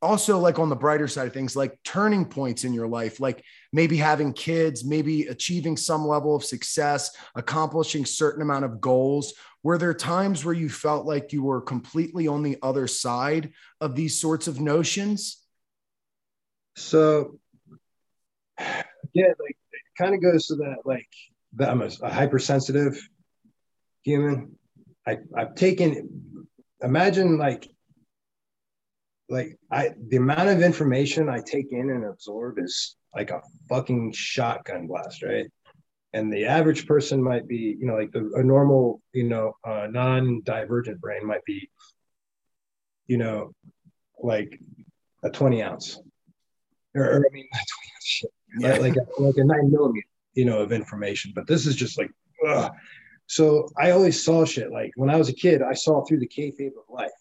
also like on the brighter side of things, like turning points in your life, like maybe having kids, maybe achieving some level of success, accomplishing certain amount of goals. Were there times where you felt like you were completely on the other side of these sorts of notions? So, yeah, like it kind of goes to that, like that I'm a, a hypersensitive human. I I've taken. Imagine like, like I the amount of information I take in and absorb is like a fucking shotgun blast, right? And the average person might be, you know, like the, a normal, you know, uh, non-divergent brain might be, you know, like a 20 ounce or, or I mean, [LAUGHS] not 20 ounce shit, Yeah. like a, like a nine millimeter, you know, of information. But this is just like, ugh. so I always saw shit. Like when I was a kid, I saw through the kayfabe of life.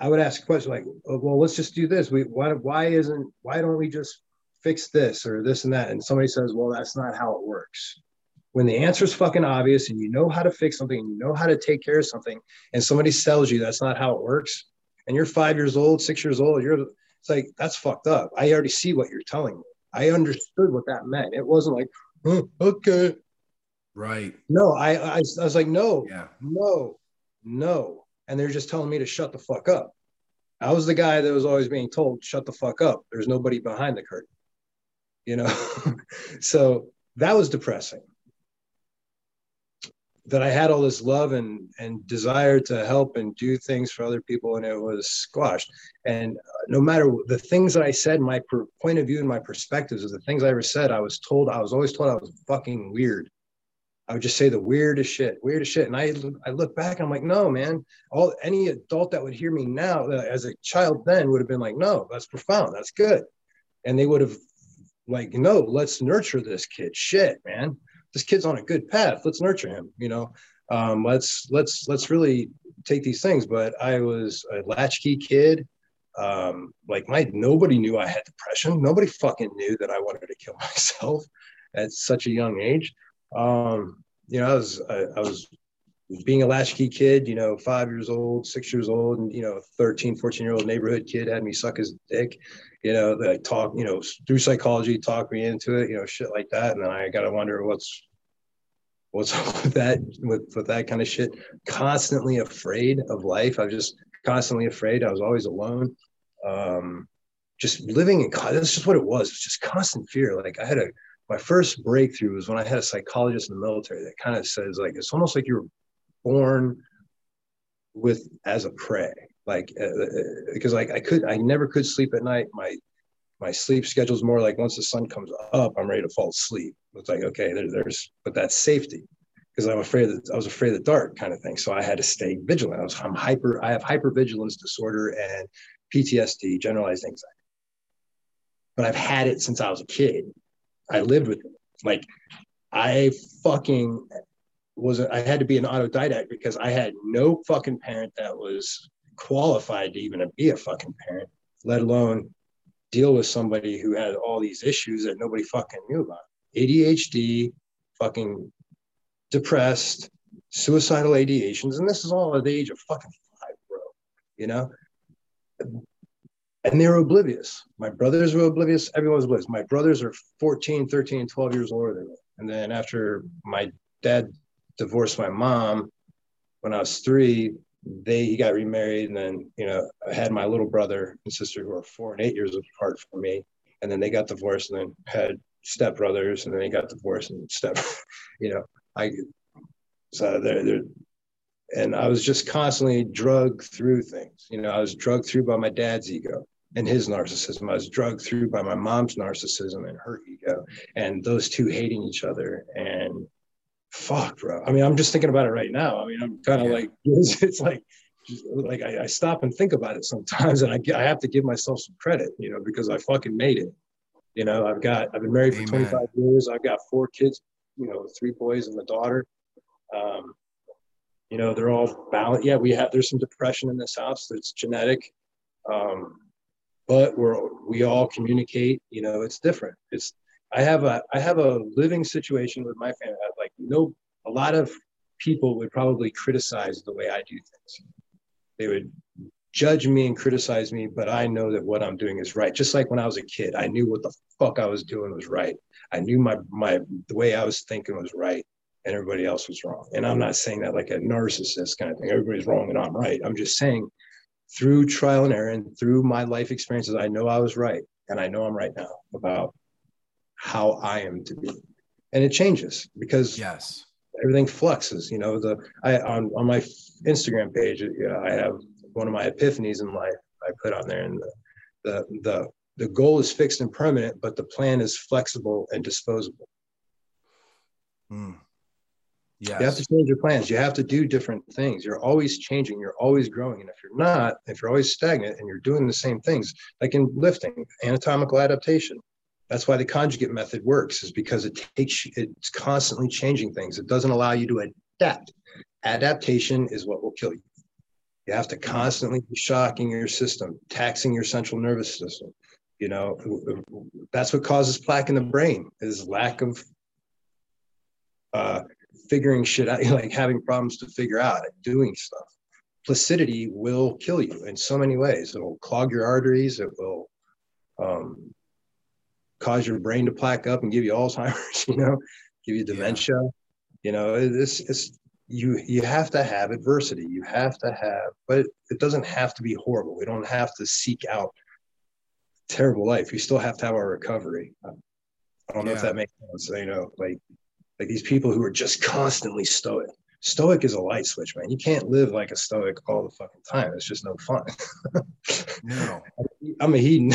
I would ask a question like, oh, well, let's just do this. We why why isn't why don't we just fix this or this and that? And somebody says, well, that's not how it works. When the answer is fucking obvious and you know how to fix something and you know how to take care of something, and somebody tells you that's not how it works, and you're five years old, six years old, you're it's like that's fucked up. I already see what you're telling me. I understood what that meant. It wasn't like, oh, okay. Right. No, I, I I was like, no, Yeah. no, no. And they're just telling me to shut the fuck up. I was the guy that was always being told, shut the fuck up. There's nobody behind the curtain. You know? [LAUGHS] so that was depressing. That I had all this love and and desire to help and do things for other people, and it was squashed. And no matter the things that I said, my per- point of view and my perspectives of the things I ever said, I was told I was always told I was fucking weird. I would just say the weirdest shit, weirdest shit. And I, I look back, and I'm like, no, man. All any adult that would hear me now, uh, as a child then, would have been like, no, that's profound, that's good, and they would have like, no, let's nurture this kid. Shit, man, this kid's on a good path. Let's nurture him. You know, um, let's let's let's really take these things. But I was a latchkey kid. Um, like my nobody knew I had depression. Nobody fucking knew that I wanted to kill [LAUGHS] myself at such a young age um, you know, I was I, I was being a latchkey kid, you know, five years old, six years old, and you know, 13, 14 year old neighborhood kid had me suck his dick, you know, that talk, you know, through psychology, talk me into it, you know, shit like that. And then I gotta wonder what's what's [LAUGHS] up with that with, with that kind of shit. Constantly afraid of life. I was just constantly afraid. I was always alone. Um, just living in that's just what it was. It's just constant fear. Like I had a my first breakthrough was when I had a psychologist in the military that kind of says like it's almost like you're born with as a prey like uh, uh, because like I could I never could sleep at night. My my sleep schedule is more like once the sun comes up I'm ready to fall asleep. It's like okay there, there's but that's safety because I'm afraid that I was afraid of the dark kind of thing. So I had to stay vigilant. I was I'm hyper I have hypervigilance disorder and PTSD generalized anxiety. But I've had it since I was a kid I lived with it like I fucking was I had to be an autodidact because I had no fucking parent that was qualified to even be a fucking parent, let alone deal with somebody who had all these issues that nobody fucking knew about. ADHD, fucking depressed, suicidal ideations, and this is all at the age of fucking five, bro. You know? And they were oblivious. My brothers were oblivious. Everyone was oblivious. My brothers are 14, 13, 12 years older than me. And then after my dad divorced my mom when I was three. They he got remarried, and then you know I had my little brother and sister who are four and eight years apart from me, and then they got divorced, and then had stepbrothers and then they got divorced and step, [LAUGHS] you know I so they're, they're and I was just constantly drugged through things. You know, I was drugged through by my dad's ego and his narcissism. I was drugged through by my mom's narcissism and her ego, and those two hating each other and fuck, bro. I mean, I'm just thinking about it right now. I mean, I'm kind of yeah. like, [LAUGHS] it's, it's like, like I, I, stop and think about it sometimes, and I, I have to give myself some credit, you know, because I fucking made it. You know, I've got, I've been married Amen. for 25 years. I've got four kids, you know, three boys and a daughter. Um, you know, they're all balanced. Yeah, we have, there's some depression in this house. It's genetic. Um, but we're, we all communicate, you know, it's different. It's, I have a I have a living situation with my family. Like no, a lot of people would probably criticize the way I do things. They would judge me and criticize me, but I know that what I'm doing is right. Just like when I was a kid, I knew what the fuck I was doing was right. I knew my my the way I was thinking was right, and everybody else was wrong. And I'm not saying that like a narcissist kind of thing. Everybody's wrong and I'm right. I'm just saying through trial and error and through my life experiences, I know I was right, and I know I'm right now about how I am to be. And it changes because yes, everything fluxes. You know, the I on, on my Instagram page, you know, I have one of my epiphanies in life I put on there, and the the the the goal is fixed and permanent, but the plan is flexible and disposable. Mm. Yes. You have to change your plans. You have to do different things. You're always changing. You're always growing. And if you're not, if you're always stagnant and you're doing the same things, like in lifting, anatomical adaptation, that's why the conjugate method works, is because it takes it's constantly changing things. It doesn't allow you to adapt. Adaptation is what will kill you. You have to constantly be shocking your system, taxing your central nervous system. You know, that's what causes plaque in the brain is lack of uh, figuring shit out, [LAUGHS] like having problems to figure out, doing stuff. Placidity will kill you in so many ways. It will clog your arteries. It will um, cause your brain to plaque up and give you Alzheimer's, [LAUGHS] you know, give you dementia. Yeah. You know, this is you you have to have adversity. You have to have, but it, it doesn't have to be horrible. We don't have to seek out terrible life. We still have to have our recovery. I don't know yeah. if that makes sense. You know, like like these people who are just constantly stoic. Stoic is a light switch, man. You can't live like a stoic all the fucking time. It's just no fun. [LAUGHS] no, I'm a hedon,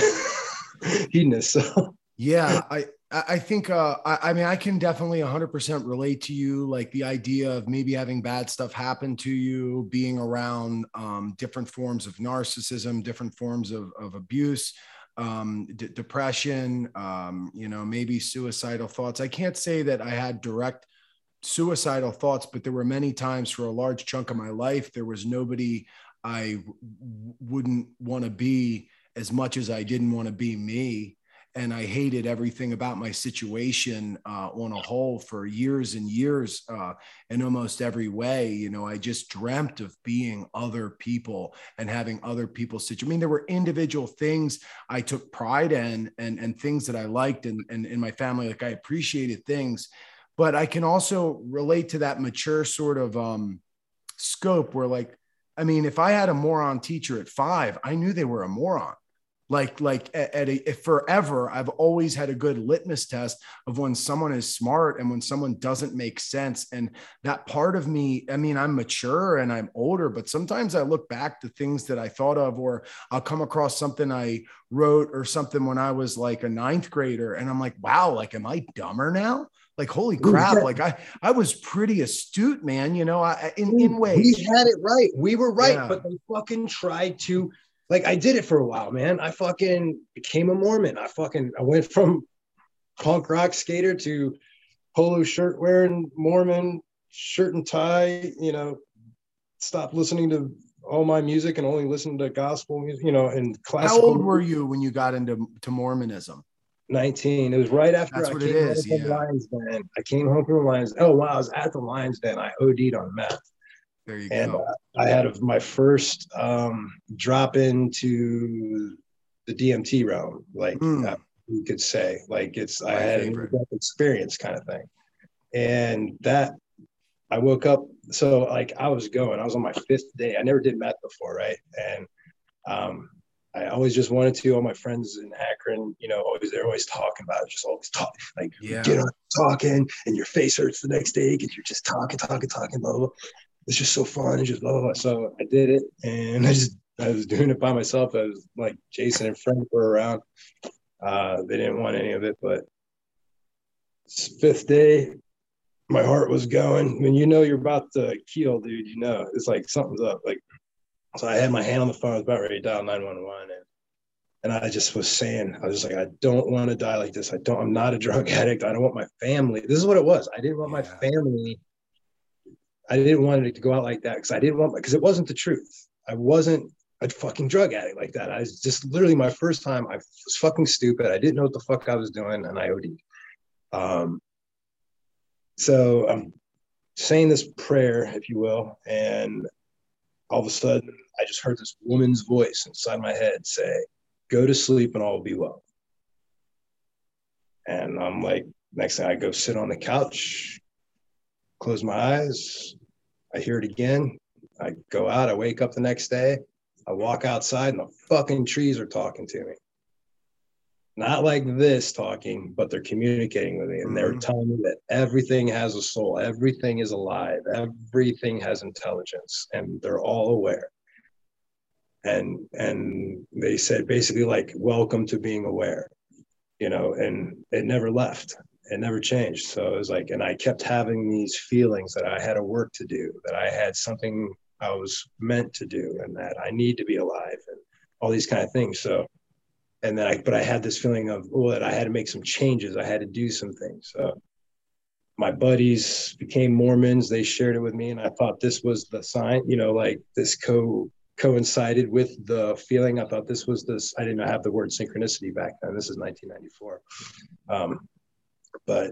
[LAUGHS] hedonist. So yeah, I I think uh, I, I, mean I can definitely 100% relate to you. Like the idea of maybe having bad stuff happen to you, being around um, different forms of narcissism, different forms of, of abuse, um, d- depression, um, you know, maybe suicidal thoughts. I can't say that I had direct suicidal thoughts, but there were many times for a large chunk of my life there was nobody I w- wouldn't want to be as much as I didn't want to be me and I hated everything about my situation uh, on a whole for years and years uh, in almost every way. You know, I just dreamt of being other people and having other people's situation. I mean, there were individual things I took pride in and, and things that I liked and, and in my family, like I appreciated things, but I can also relate to that mature sort of um, scope where like, I mean, if I had a moron teacher at five, I knew they were a moron like like at, a forever i've always had a good litmus test of when someone is smart and when someone doesn't make sense. And that part of me i mean i'm mature and i'm older but sometimes i look back to things that i thought of or i'll come across something i wrote or something when i was like a ninth grader and i'm like wow like am i dumber now? Like holy crap like i i was pretty astute man you know i in in ways. we had it right. We were right yeah. but they fucking tried to like I did it for a while, man. I fucking became a Mormon. I fucking I went from punk rock skater to polo shirt wearing Mormon shirt and tie, you know, stopped listening to all my music and only listen to gospel music, you know, and classical. How old were you when you got into to Mormonism? 19. It was right after That's I came home from yeah. Lions Den. I came home from the Lions. Oh wow, I was at the Lions Den. I OD'd on meth. There you and, go. Uh, I had my first um, drop into the DMT realm, like mm. uh, you could say, like it's my I had favorite. an experience kind of thing, and that I woke up. So like I was going, I was on my fifth day. I never did meth before, right? And um, I always just wanted to. All my friends in Akron, you know, always they're always talking about it, just always talk, like yeah. get on talking, and your face hurts the next day because you're just talking, talking, talking, blah, blah, blah it's just so fun. It's just blah, blah, blah. So I did it and [LAUGHS] I just, I was doing it by myself. I was like Jason and Frank were around. Uh, they didn't want any of it, but fifth day, my heart was going. When you know you're about to keel, dude, you know, it's like something's up. Like, so I had my hand on the phone. I was about ready to dial 911 and and I just was saying, I was just like, I don't want to die like this. I don't, I'm not a drug [LAUGHS] addict. I don't want my family. This is what it was. I didn't want my family I didn't want it to go out like that because I didn't want because it wasn't the truth. I wasn't a fucking drug addict like that. I was just literally my first time. I was fucking stupid. I didn't know what the fuck I was doing, and I OD'd. Um, so I'm saying this prayer, if you will, and all of a sudden I just heard this woman's voice inside my head say, "Go to sleep and all will be well." And I'm like, next thing I go sit on the couch, close my eyes, I hear it again. I go out, I wake up the next day, I walk outside, and the fucking trees are talking to me. Not like this talking, but they're communicating with me and they're mm-hmm. telling me that everything has a soul, everything is alive, everything has intelligence, and they're all aware. And and they said basically like welcome to being aware, you know, and it never left it never changed. So it was like, and I kept having these feelings that I had a work to do, that I had something I was meant to do, and that I need to be alive, and all these kind of things. So, and then I, but I had this feeling of, oh, that I had to make some changes. I had to do some things. So my buddies became Mormons. They shared it with me, and I thought this was the sign. You know, like this co coincided with the feeling. I thought this was this. I didn't have the word synchronicity back then. This is 1994. Um, but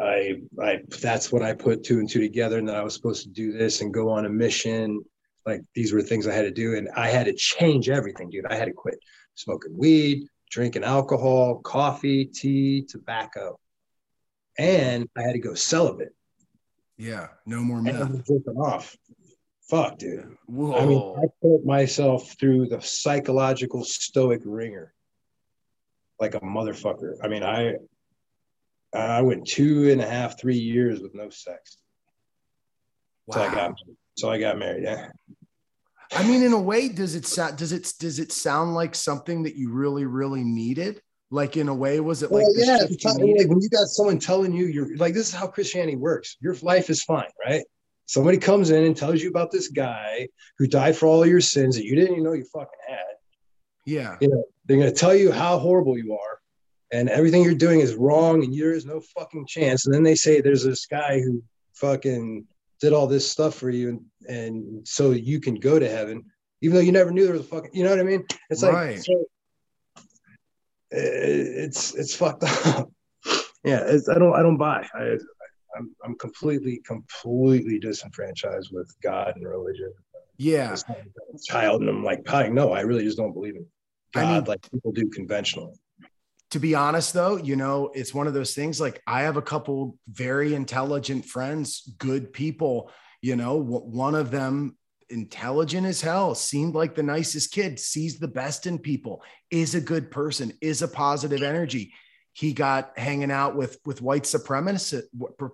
I, I, that's what I put two and two together, and that I was supposed to do this and go on a mission. Like these were things I had to do, and I had to change everything, dude. I had to quit smoking weed, drinking alcohol, coffee, tea, tobacco, and I had to go celibate. Yeah, no more meth. Drinking off. Fuck, dude. Whoa. I mean, I put myself through the psychological stoic ringer like a motherfucker. I mean, I I went two and a half, three years with no sex. Wow. So I got so I got married. Yeah. I mean, in a way, does it sound does it does it sound like something that you really, really needed? Like in a way, was it like well, yeah? You like when you got someone telling you you're like this is how Christianity works. Your life is fine, right? Somebody comes in and tells you about this guy who died for all your sins that you didn't even know you fucking had. Yeah. You know, they're gonna tell you how horrible you are and everything you're doing is wrong and there is no fucking chance. And then they say there's this guy who fucking did all this stuff for you and, and so you can go to heaven, even though you never knew there was a fucking, you know what I mean? It's like, right. so, eh, it's, it's fucked [LAUGHS] up. yeah. It's, I don't, I don't buy, I, I'm, I'm completely, completely disenfranchised with God and religion. Yeah. Child. And I'm like, no, I really just don't believe in God I mean, like people do conventionally to be honest though you know it's one of those things like i have a couple very intelligent friends good people you know one of them intelligent as hell, seemed like the nicest kid, sees the best in people, is a good person, is a positive energy he got hanging out with with white supremacists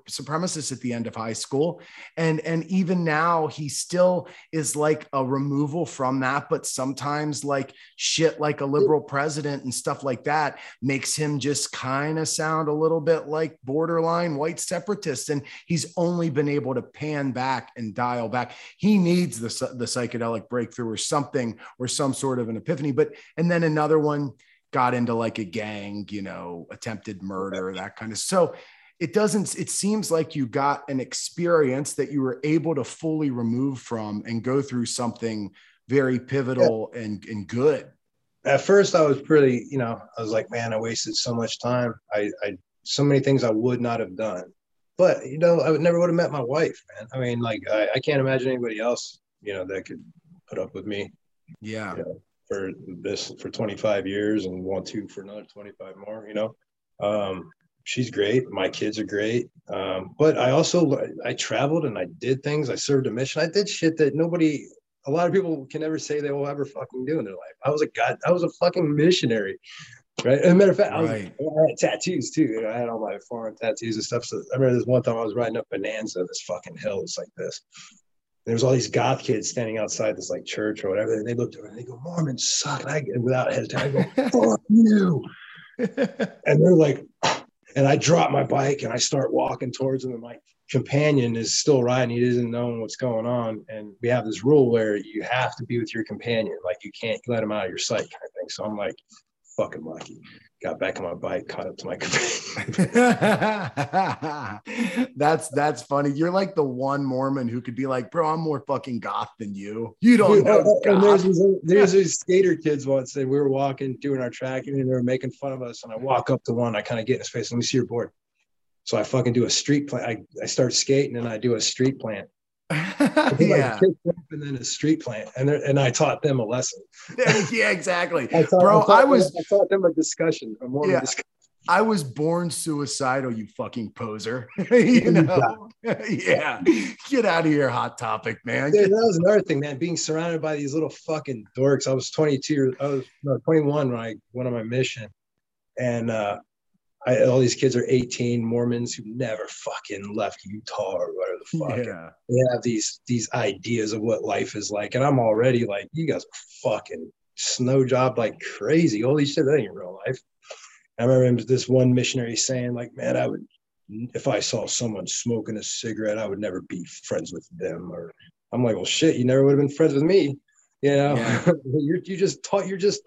supremacists at the end of high school. And and even now he still is like a removal from that but sometimes like shit like a liberal president and stuff like that makes him just kind of sound a little bit like borderline white separatist. And he's only been able to pan back and dial back. He needs the the psychedelic breakthrough or something or some sort of an epiphany. But and then another one got into like a gang, you know, attempted murder, that kind of. So it doesn't it seems like you got an experience that you were able to fully remove from and go through something very pivotal yeah. and and good. At first I was pretty, you know, I was like, man, I wasted so much time. I I so many things I would not have done. But you know, I would never would have met my wife, man. I mean, like I, I can't imagine anybody else, you know, that could put up with me. Yeah. You know? For this for 25 years and want to for another 25 more you know? Um, she's great. My kids are great. Um, but i also i traveled and i did things. I served a mission. I did shit that nobody a lot of people can never say they will ever fucking do in their life. I was a god i was a fucking missionary right? As a matter of fact I, was. I had tattoos too i had all my foreign tattoos and stuff. So i remember this one time i was riding up bonanza this fucking hill. It's like this there was all these goth kids standing outside this like church or whatever, and they looked over and they go, "Mormons suck." And I, and without hesitation, I go, [LAUGHS] "Fuck you!" [LAUGHS] and they're like, and I drop my bike and I start walking towards them, and my companion is still riding; he doesn't know what's going on. And we have this rule where you have to be with your companion, like you can't let him out of your sight, kind of thing. So I'm like, fucking lucky got back on my bike, caught up to my [LAUGHS] that's that's funny. You're like the one Mormon who could be like, bro, I'm more fucking goth than you. You don't know. And there's, these, there's these skater kids once that we were walking, doing our tracking, and they were making fun of us. And I walk up to one, I kind of get in his face. Let me see your board. So I fucking do a street plant. I, I start skating and I do a street plant. Yeah. and then a street plant, and and I taught them a lesson. [LAUGHS] yeah, exactly, I taught, bro. I, taught, I was I taught them a discussion, a more yeah. discussion. I was born suicidal, you fucking poser. [LAUGHS] you know? [LAUGHS] yeah. Get out of here, hot topic, man. Dude, that was another thing, man. Being surrounded by these little fucking dorks. I was 22, I was no, 21 when I went on my mission. And uh, I, all these kids are 18 Mormons who never fucking left Utah or fuck. Yeah. They have these these ideas of what life is like, and I'm already like, you guys are fucking snow job like crazy. All these shit that ain't real life. I remember this one missionary saying, like, man, I would if I saw someone smoking a cigarette, I would never be friends with them. Or I'm like, well, shit, you never would have been friends with me. You know, yeah. [LAUGHS] you're you just taught you're just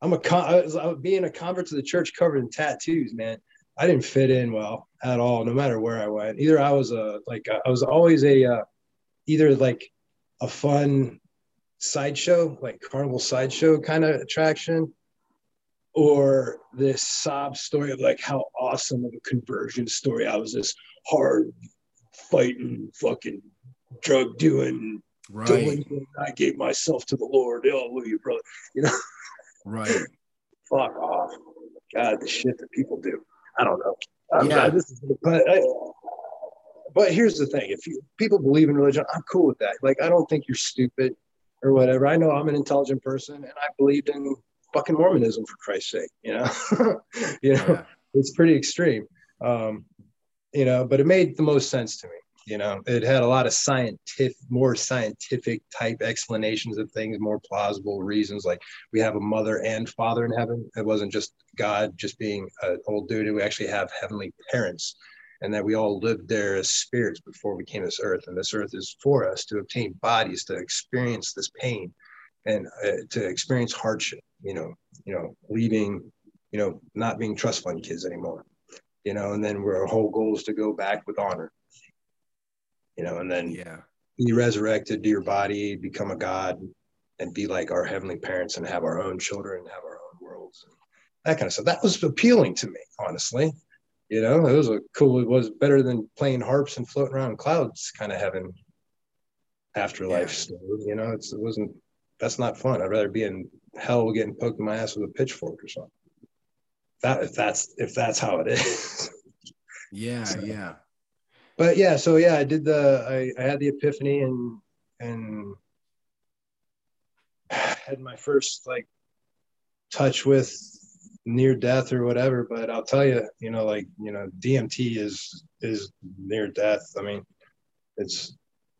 I'm a con- I was, I was being a convert to the church covered in tattoos, man. I didn't fit in well at all, no matter where I went. Either I was a like I was always a uh, either like a fun sideshow, like carnival sideshow kind of attraction, or this sob story of like how awesome of a conversion story. I was this hard fighting, fucking drug doing, right. I gave myself to the Lord. Hallelujah, brother. You know. Right. [LAUGHS] Fuck off. God, the shit that people do. I don't know. I'm, yeah. This is, but, I, but here's the thing: if you, people believe in religion, I'm cool with that. Like, I don't think you're stupid or whatever. I know I'm an intelligent person, and I believed in fucking Mormonism for Christ's sake. You know, [LAUGHS] you know, yeah. it's pretty extreme. Um, you know, but it made the most sense to me you know it had a lot of scientific more scientific type explanations of things more plausible reasons like we have a mother and father in heaven. It wasn't just god just being an old dude. We actually have heavenly parents and that we all lived there as spirits before we came to this earth. And this earth is for us to obtain bodies to experience this pain and uh, to experience hardship you know you know leaving you know not being trust fund kids anymore you know and then our whole goal is to go back with honor you know, and then yeah, be resurrected, do your body, become a god, and be like our heavenly parents and have our own children, and have our own worlds, that kind of stuff. That was appealing to me, honestly. You know, it was a cool. It was better than playing harps and floating around clouds, kind of having afterlife yeah. story. You know, it's, it wasn't. That's not fun. I'd rather be in hell getting poked in my ass with a pitchfork or something. That if that's if that's how it is. [LAUGHS] yeah, so, yeah but yeah, so yeah, I did the I, I had the epiphany and and [SIGHS] had my first like touch with near death or whatever. But i'll tell you you know like you know dmt is is near death. I mean it's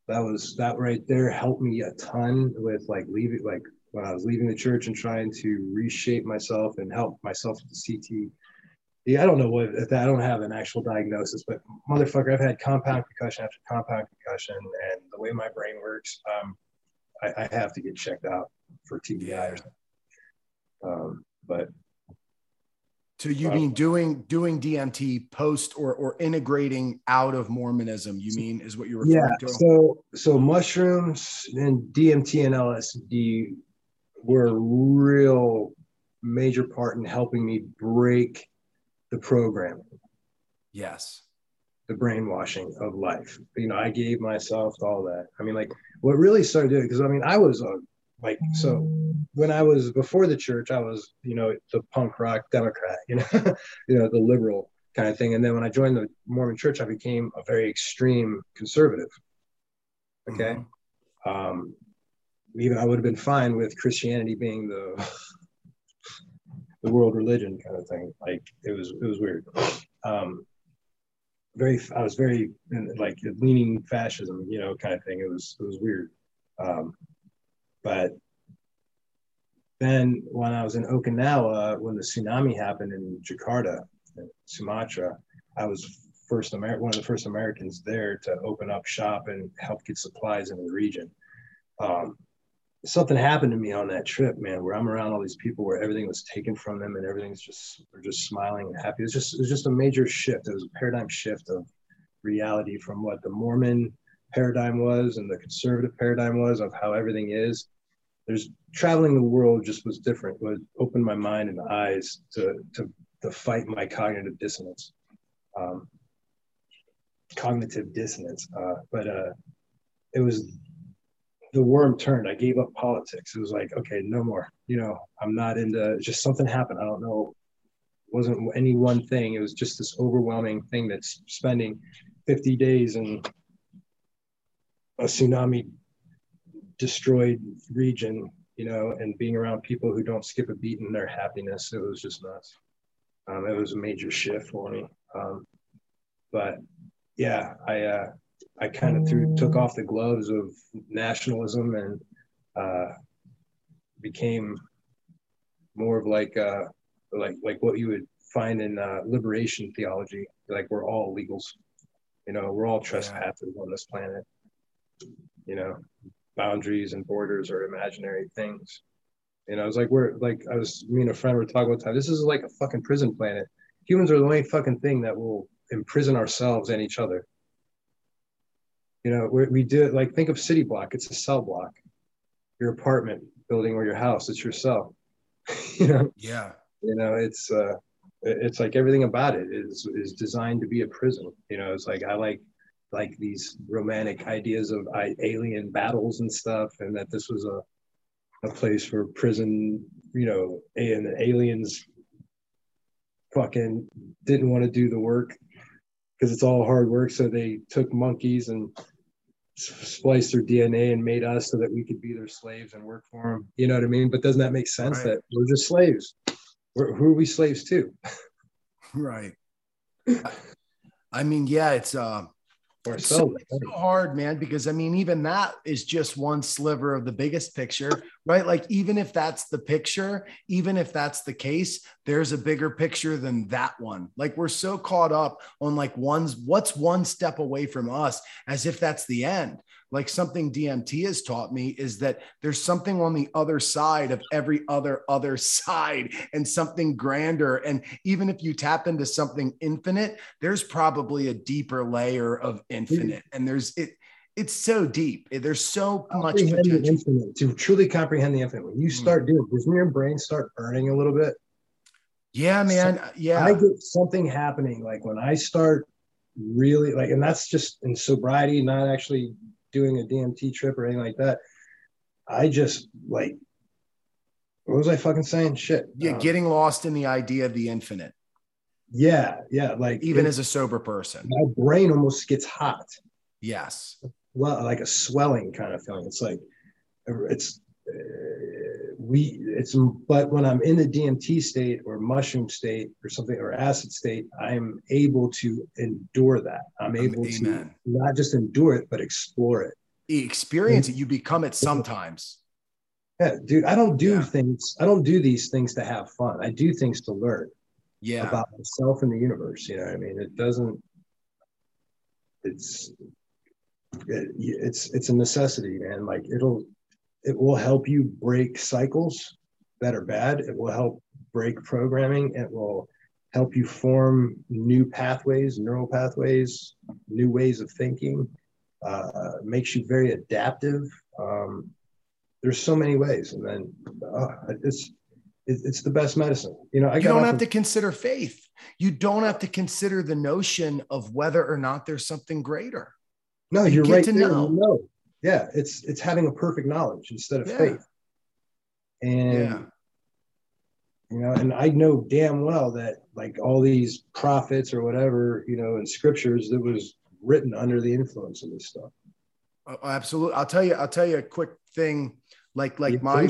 that was that right there helped me a ton with like leaving like when i was leaving the church and trying to reshape myself and help myself with the ct yeah, I don't know what if I don't have an actual diagnosis, but motherfucker, I've had compound concussion after compound concussion, and the way my brain works, um, I, I have to get checked out for TBI. Yeah. or something. Um, but so you mean doing doing DMT post or or integrating out of Mormonism? You mean is what you're referring yeah, to? So so mushrooms and DMT and LSD were a real major part in helping me break the programming. Yes. The brainwashing of life. You know, I gave myself all that. I mean, like what really started doing because I mean, I was a like so when I was before the church, I was, you know, the punk rock Democrat, [LAUGHS] you know, you know, the liberal kind of thing. And then when I joined the Mormon church, I became a very extreme conservative. Okay. Mm-hmm. Um, even I would have been fine with Christianity being the the world religion kind of thing. Like it was it was weird. Um, very I was very like leaning fascism, you know, kind of thing. It was it was weird. Um, but then when I was in Okinawa, when the tsunami happened in Jakarta, in Sumatra, I was first Amer- one of the first Americans there to open up shop and help get supplies in the region. Um, something happened to me on that trip, man, where I'm around all these people where everything was taken from them and everything's just they're just smiling and happy. It was just it was just a major shift. It was a paradigm shift of reality from what the Mormon paradigm was and the conservative paradigm was of how everything is. There's traveling the world just was different. It opened my mind and eyes to to to fight my cognitive dissonance. Um, cognitive dissonance. Uh, but uh, it was the worm turned. I gave up politics. It was like, okay, no more. You know, I'm not into. Just something happened. I don't know. It wasn't any one thing. It was just this overwhelming thing that's spending 50 days in a tsunami destroyed region, you know, and being around people who don't skip a beat in their happiness. It was just nuts. Um, it was a major shift for me. Um, but yeah, I uh, I kind of threw took off the gloves of nationalism and uh, became more of like uh, like like what you would find in uh, liberation theology. Like we're all legals, you know, we're all trespassers on this planet. You know, boundaries and borders are imaginary things. You know, it's like we're like I was me and a friend were talking about time. This is like a fucking prison planet. Humans are the only fucking thing that will imprison ourselves and each other you know we, we do it like think of city block it's a cell block. Your apartment building or your house it's your cell. [LAUGHS] You know? Yeah. You know it's uh it's like everything about it is is designed to be a prison. You know it's like i like like these romantic ideas of alien battles and stuff and that this was a a place for prison you know and aliens fucking didn't want to do the work because it's all hard work so they took monkeys and spliced their DNA and made us so that we could be their slaves and work for them. You know what I mean? But doesn't that make sense right. that we're just slaves? We're, who are we slaves to? right. I mean, yeah, it's uh, it's so, so hard, man, because I mean, even that is just one sliver of the biggest picture, right? Like, even if that's the picture, even if that's the case, there's a bigger picture than that one. Like, we're so caught up on like one's what's one step away from us as if that's the end like something DMT has taught me is that there's something on the other side of every other other side and something grander. And even if you tap into something infinite, there's probably a deeper layer of infinite. And there's it, it's so deep. There's so much potential. Infinite, to truly comprehend the infinite. When you hmm. start doing, doesn't your brain start burning a little bit? Yeah, man. So yeah. I get something happening. Like when I start really like, and that's just in sobriety, not actually doing a DMT trip or anything like that. I just like, what was I fucking saying? Shit. Yeah, um, getting lost in the idea of the infinite. Yeah, yeah. Like even it, as a sober person, my brain almost gets hot. Yes. Well, like a swelling kind of feeling. It's like it's Uh, we it's but when i'm in the dmt state or mushroom state or something or acid state i'm able to endure that. I'm able Amen. to not just endure it but explore it. Experience it. You become it sometimes. Yeah dude i don't do yeah. things i don't do these things to have fun. I do things to learn yeah. about myself and the universe you know what i mean? It doesn't it's it, it's it's a necessity man. Like it'll it will help you break cycles that are bad. It will help break programming. It will help you form new pathways, neural pathways, new ways of thinking. Uh, makes you very adaptive. Um, there's so many ways, and then uh, it's it's the best medicine. You know, I you don't have of- to consider faith. You don't have to consider the notion of whether or not there's something greater. No, you are right to there. Know. You know yeah it's it's having a perfect knowledge instead of yeah. faith. And yeah. you know and i know damn well that like all these prophets or whatever you know in scriptures that was written under the influence of this stuff. Oh, absolutely i'll tell you i'll tell you a quick thing like like my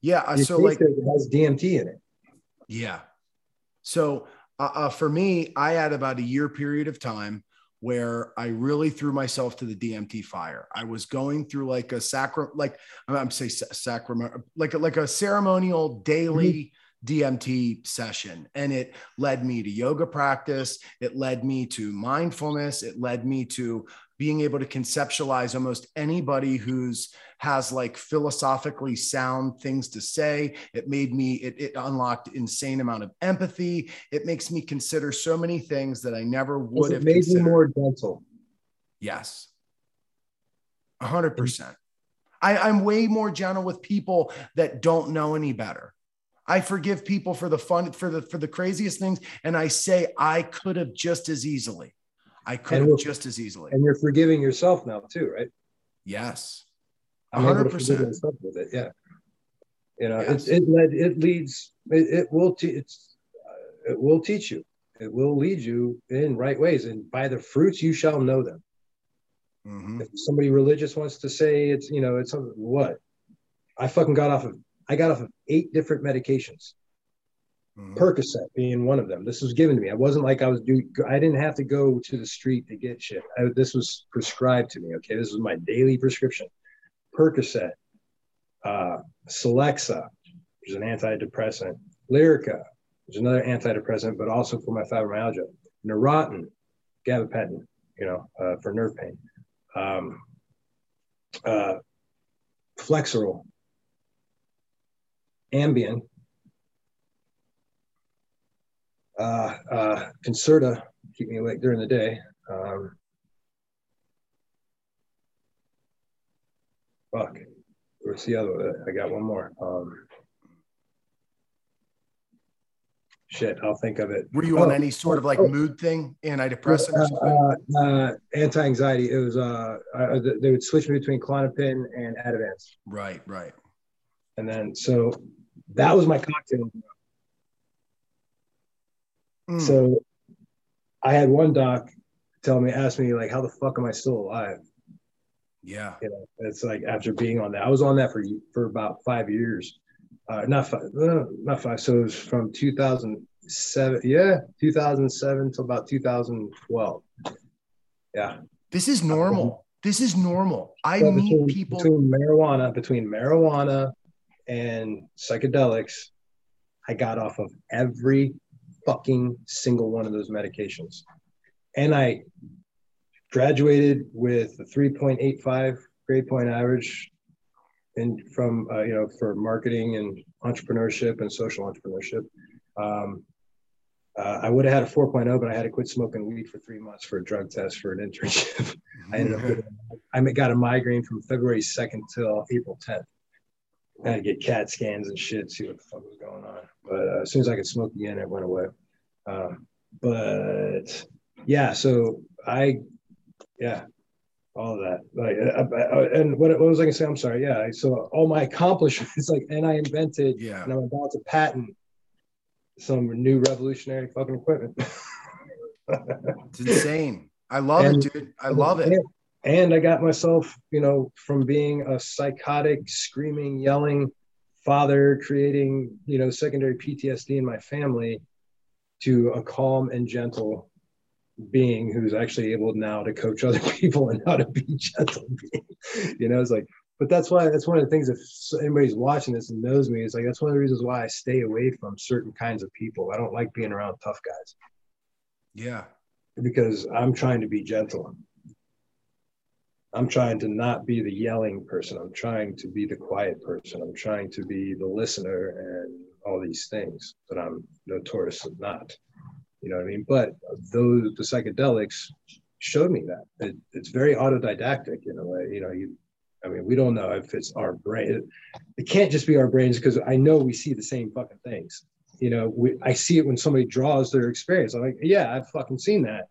yeah so like it has dmt in it. Yeah. So uh, uh, for me i had about a year period of time where I really threw myself to the DMT fire. I was going through like a sacra, like I'm say sacrament, like a, like a ceremonial daily mm-hmm. DMT session, and it led me to yoga practice. It led me to mindfulness. It led me to being able to conceptualize almost anybody who's has like philosophically sound things to say it made me it, it unlocked insane amount of empathy it makes me consider so many things that i never would have made considered. me more gentle yes 100% I, i'm way more gentle with people that don't know any better I forgive people for the fun, for the for the craziest things, and I say I could have just as easily. I could have just as easily. And you're forgiving yourself now too, right? Yes. Hundred percent with it. Yeah. You know, yes. it, it led, it leads, it, it will, te- it's, uh, it will teach you, it will lead you in right ways. And by the fruits, you shall know them. Mm-hmm. If somebody religious wants to say it's, you know, it's what I fucking got off of, I got off of eight different medications Mm-hmm. Percocet being one of them. This was given to me. I wasn't like I was do. I didn't have to go to the street to get shit. I, this was prescribed to me. Okay, this was my daily prescription. Percocet, uh, Celexa, which is an antidepressant. Lyrica, which is another antidepressant, but also for my fibromyalgia. Neurontin, gabapentin, you know, uh, for nerve pain. Um, uh, Flexeril, Ambien, uh, uh, Concerta keep me awake during the day. Um, fuck, where's the other? One? I got one more. Um, shit, I'll think of it. Were you oh, on any sort of like oh, mood thing, antidepressant? Uh, uh, anti-anxiety. It was uh, they would switch me between Klonopin and Ativan. Right, right. And then so that was my cocktail. Mm. So I had one doc tell me, ask me like, how the fuck am I still alive? Yeah. You know, it's like after being on that, I was on that for, for about five years. Uh, not five, no, not five. So it was from 2007. Yeah. 2007 to about 2012. Yeah. This is normal. This is normal. I so meet between, people between marijuana, between marijuana and psychedelics. I got off of every fucking single one of those medications. And I graduated with a 3.85 grade point average and from uh, you know for marketing and entrepreneurship and social entrepreneurship. Um, uh, i would have had a 4.0 but i had to quit smoking weed for three months for a drug test for an internship. [LAUGHS] I ended up getting, i got a migraine from february 2nd till april 10th I had to get CAT scans and shit, see what the fuck was going on. But uh, as soon as I could smoke again, it went away. Um, but yeah, so I, yeah, all of that. Like, uh, uh, uh, and what, what was I gonna say? I'm sorry. Yeah, so all my [LAUGHS] accomplishments, like, and I invented, yeah, and I'm about to patent some new revolutionary fucking equipment. [LAUGHS] it's insane. I love and, it, dude. I love it. and I got myself, you know, from being a psychotic, screaming, yelling father, creating, you know, secondary PTSD in my family, to a calm and gentle being who's actually able now to coach other [LAUGHS] people and how to be gentle. you know, it's like, but that's why that's one of the things. If anybody's watching this and knows me, it's like that's one of the reasons why I stay away from certain kinds of people. I don't like being around tough guys. Yeah, because I'm trying to be gentle. I'm trying to not be the yelling person. I'm trying to be the quiet person. I'm trying to be the listener and all these things that I'm notoriously not. You know what I mean? But those the psychedelics showed me that it, it's very autodidactic in a way. You know, you. I mean, we don't know if it's our brain. It, can't just be our brains because I know we see the same fucking things. You know, we, I see it when somebody draws their experience. I'm like, yeah, I've fucking seen that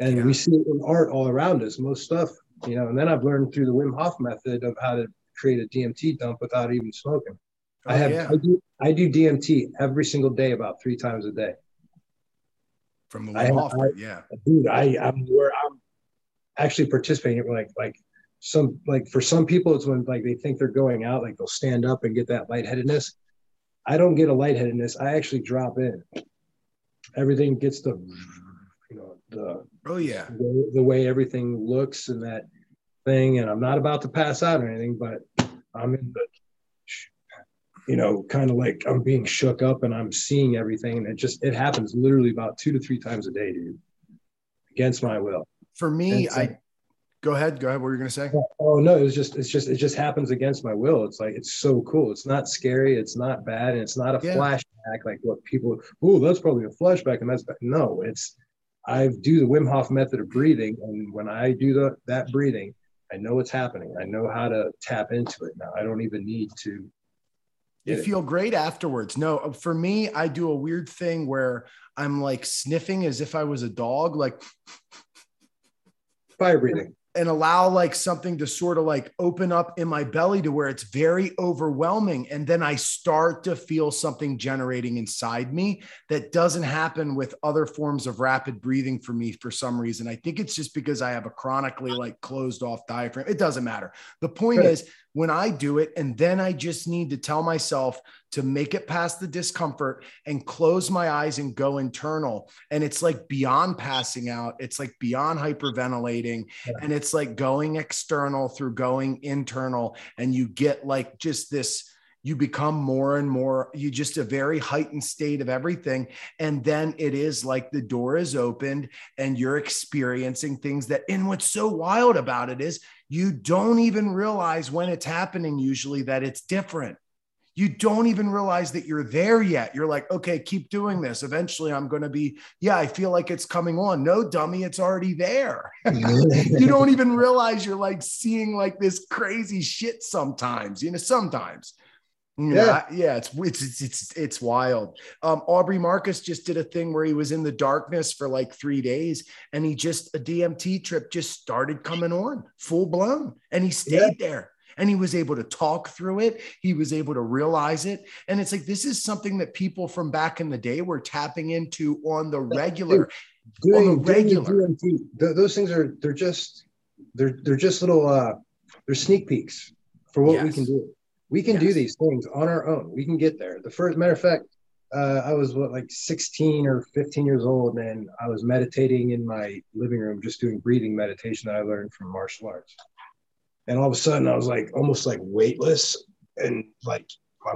and yeah. we see it in art all around us most stuff you know and then i've learned through the wim hof method of how to create a dmt dump without even smoking oh, i have yeah. I, do, I do dmt every single day about three times a day from the wim hof yeah. dude i i'm where i'm actually participating like like some like for some people it's when like they think they're going out like they'll stand up and get that lightheadedness. I don't get a lightheadedness. I actually drop in. Everything gets the you know the oh yeah. the, the, way everything looks and that thing and i'm not about to pass out or anything but i'm in the you know kind of like i'm being shook up and i'm seeing everything and it just it happens literally about two to three times a day dude against my will for me so, i go ahead go ahead what were you going to say oh no it's just it's just it just happens against my will it's like it's so cool it's not scary it's not bad and it's not a yeah. flashback like what people oh that's probably a flashback and that's bad. no it's I do the Wim Hof method of breathing, and when I do the, that breathing, I know what's happening. I know how to tap into it now. I don't even need to. You it. feel great afterwards. No, uh, for me, I do a weird thing where I'm like sniffing as if I was a dog, like fire breathing and allow like something to sort of like open up in my belly to where it's very overwhelming. And then i start to feel something generating inside me that doesn't happen with other forms of rapid breathing for me for some reason. I think it's just because i have a chronically like closed off diaphragm. It doesn't matter. The point is when I do it. And then I just need to tell myself to make it past the discomfort and close my eyes and go internal. And it's like beyond passing out, it's like beyond hyperventilating. Yeah. And it's like going external through going internal. And you get like just this you become more and more you just a very heightened state of everything and then it is like the door is opened and you're experiencing things that and what's so wild about it is you don't even realize when it's happening, usually, that it's different. You don't even realize that you're there yet. You're like, okay, keep doing this. Eventually, I'm going to be, yeah, I feel like it's coming on. No, dummy, it's already there. [LAUGHS] you don't even realize you're like seeing like this crazy shit sometimes, you know, sometimes. Yeah, yeah, it's it's it's it's wild. Um, Aubrey Marcus just did a thing where he was in the darkness for like three days, and he just a DMT trip just started coming on full blown, and he stayed yeah. there, and he was able to talk through it. He was able to realize it, and it's like this is something that people from back in the day were tapping into on the regular. Doing, on the regular, DMT, those things are they're just they're they're just little uh they're sneak peeks for what yes. we can do we can yes. do these things on our own. We can get there. The first matter of fact, uh, I was what like 16 or 15 years old, and I was meditating in my living room, just doing breathing meditation that I learned from martial arts. And all of a sudden, I was like almost like weightless, and like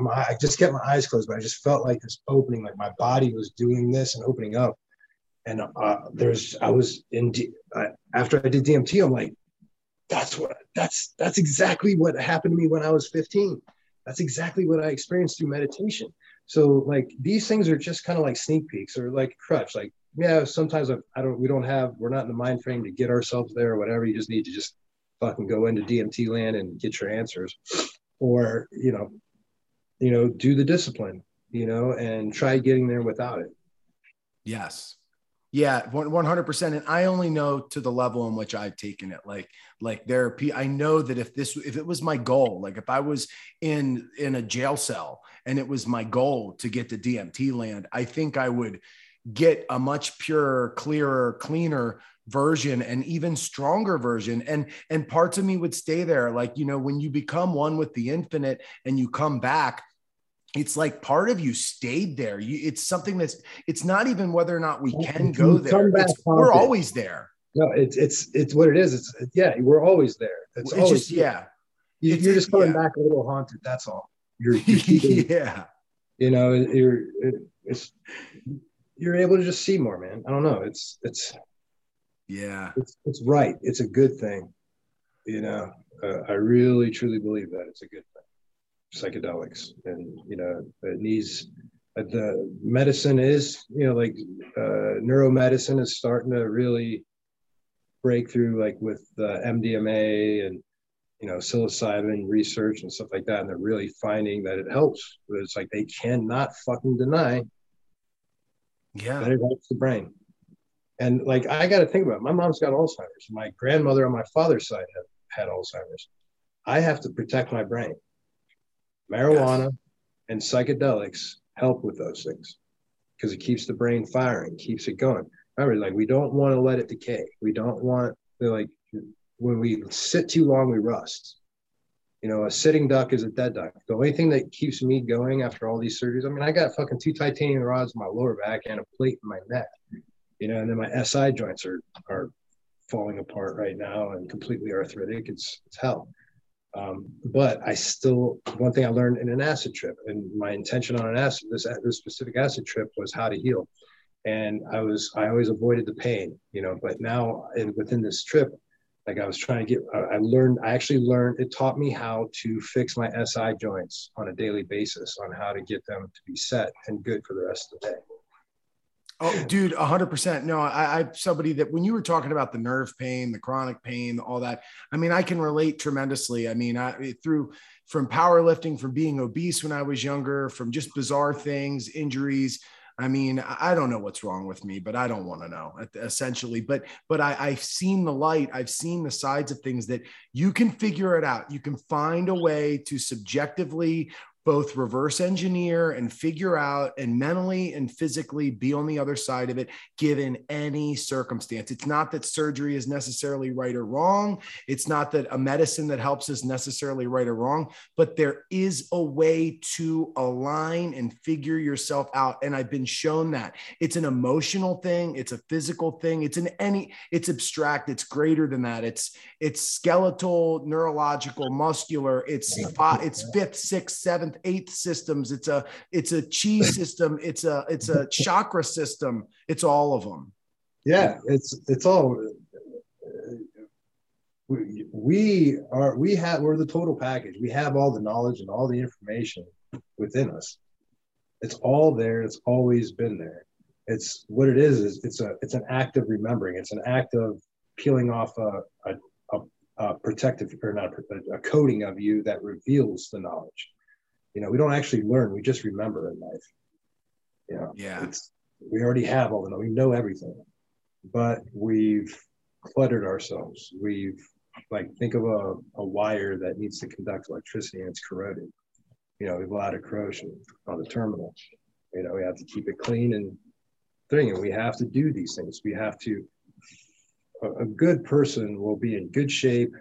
my, I just kept my eyes closed, but I just felt like this opening, like my body was doing this and opening up. And uh, there's, I was in after I did DMT, I'm like, that's what that's that's exactly what happened to me when I was 15. That's exactly what I experienced through meditation. So like these things are just kind of like sneak peeks or like crutch. Like yeah, sometimes I, I don't we don't have we're not in the mind frame to get ourselves there or whatever. You just need to just fucking go into DMT land and get your answers, or you know, you know, do the discipline, you know, and try getting there without it. Yes. Yeah, one hundred percent. And I only know to the level in which I've taken it. Like, like there, I know that if this, if it was my goal, like if I was in in a jail cell and it was my goal to get to DMT land, I think I would get a much purer, clearer, cleaner version and even stronger version. And and parts of me would stay there. Like you know when you become one with the infinite and you come back it's like part of you stayed there. You it's something that's it's not even whether or not we can go there. we're always there. No it's it's it's what it is. It's yeah we're always there. It's, it's just yeah. You, are just coming yeah. back a little haunted that's all. You're, you're [LAUGHS] keeping, yeah. you know you're it's you're able to just see more man. I don't know. It's it's yeah. It's, it's right. It's a good thing. You know, uh, I really truly believe that it's a good thing. Psychedelics. And, you know, it needs uh, the medicine is, you know, like uh, neuromedicine is starting to really break through, like with uh, MDMA and, you know, psilocybin research and stuff like that. And they're really finding that it helps. But it's like they cannot fucking deny yeah. that it helps the brain. And like I got to think about it. My mom's got Alzheimer's. My grandmother on my father's side had, had Alzheimer's. I have to protect my brain. Marijuana yes. and psychedelics help with those things because it keeps the brain firing, keeps it going. Remember, like we don't want to let it decay. We don't want like when we sit too long, we rust. You know, a sitting duck is a dead duck. The only thing that keeps me going after all these surgeries, I mean, I got fucking two titanium rods in my lower back and a plate in my neck you know, and then my SI joints are are falling apart right now and completely arthritic. It's it's hell. Um, but I still one thing I learned in an acid trip, and my intention on an acid this this specific acid trip was how to heal, and I was I always avoided the pain, you know. But now in, within this trip, like I was trying to get, I learned I actually learned it taught me how to fix my SI joints on a daily basis, on how to get them to be set and good for the rest of the day. Oh, dude, hundred percent. No, I, I somebody that when you were talking about the nerve pain, the chronic pain, all that. I mean, I can relate tremendously. I mean, I through from powerlifting, from being obese when I was younger, from just bizarre things, injuries. I mean, I don't know what's wrong with me, but I don't want to know essentially. But but I, I've seen the light. I've seen the sides of things that you can figure it out. You can find a way to subjectively both reverse engineer and figure out and mentally and physically be on the other side of it given any circumstance. It's not that surgery is necessarily right or wrong. It's not that a medicine that helps is necessarily right or wrong, but there is a way to align and figure yourself out. And I've been shown that it's an emotional thing, it's a physical thing, it's an any, it's abstract, it's greater than that. It's it's skeletal, neurological, muscular, it's it's fifth, sixth, seventh seventh, eighth systems. It's a it's a chi [LAUGHS] system. It's a it's a chakra system. It's all of them. Yeah, it's it's all. We, we are we have we're the total package. We have all the knowledge and all the information within us. It's all there. It's always been there. It's what it is. Is it's a it's an act of remembering. It's an act of peeling off a, a a protective or not a, a, coating of you that reveals the knowledge you know we don't actually learn we just remember in life. You know yeah. it's we already have all the we know everything but we've cluttered ourselves. We've like think of a, a wire that needs to conduct electricity and it's corroded. You know we've a lot of corrosion on the terminal. You know we have to keep it clean and thing and we have to do these things. We have to a, a good person will be in good shape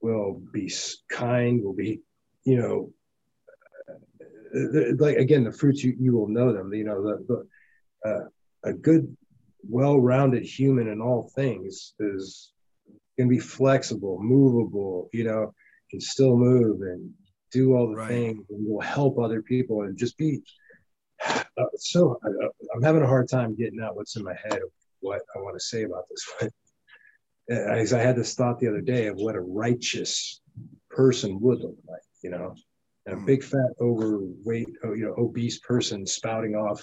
will be kind will be you know like again the fruits you, you will know them you know the, the uh, a good well-rounded human in all things is can be flexible movable you know can still move and do all the right. things and will help other people and just be uh, so I, i'm having a hard time getting out what's in my head of what i want to say about this but as i had this thought the other day of what a righteous person would look like you know and a hmm. big fat overweight oh, you know obese person spouting off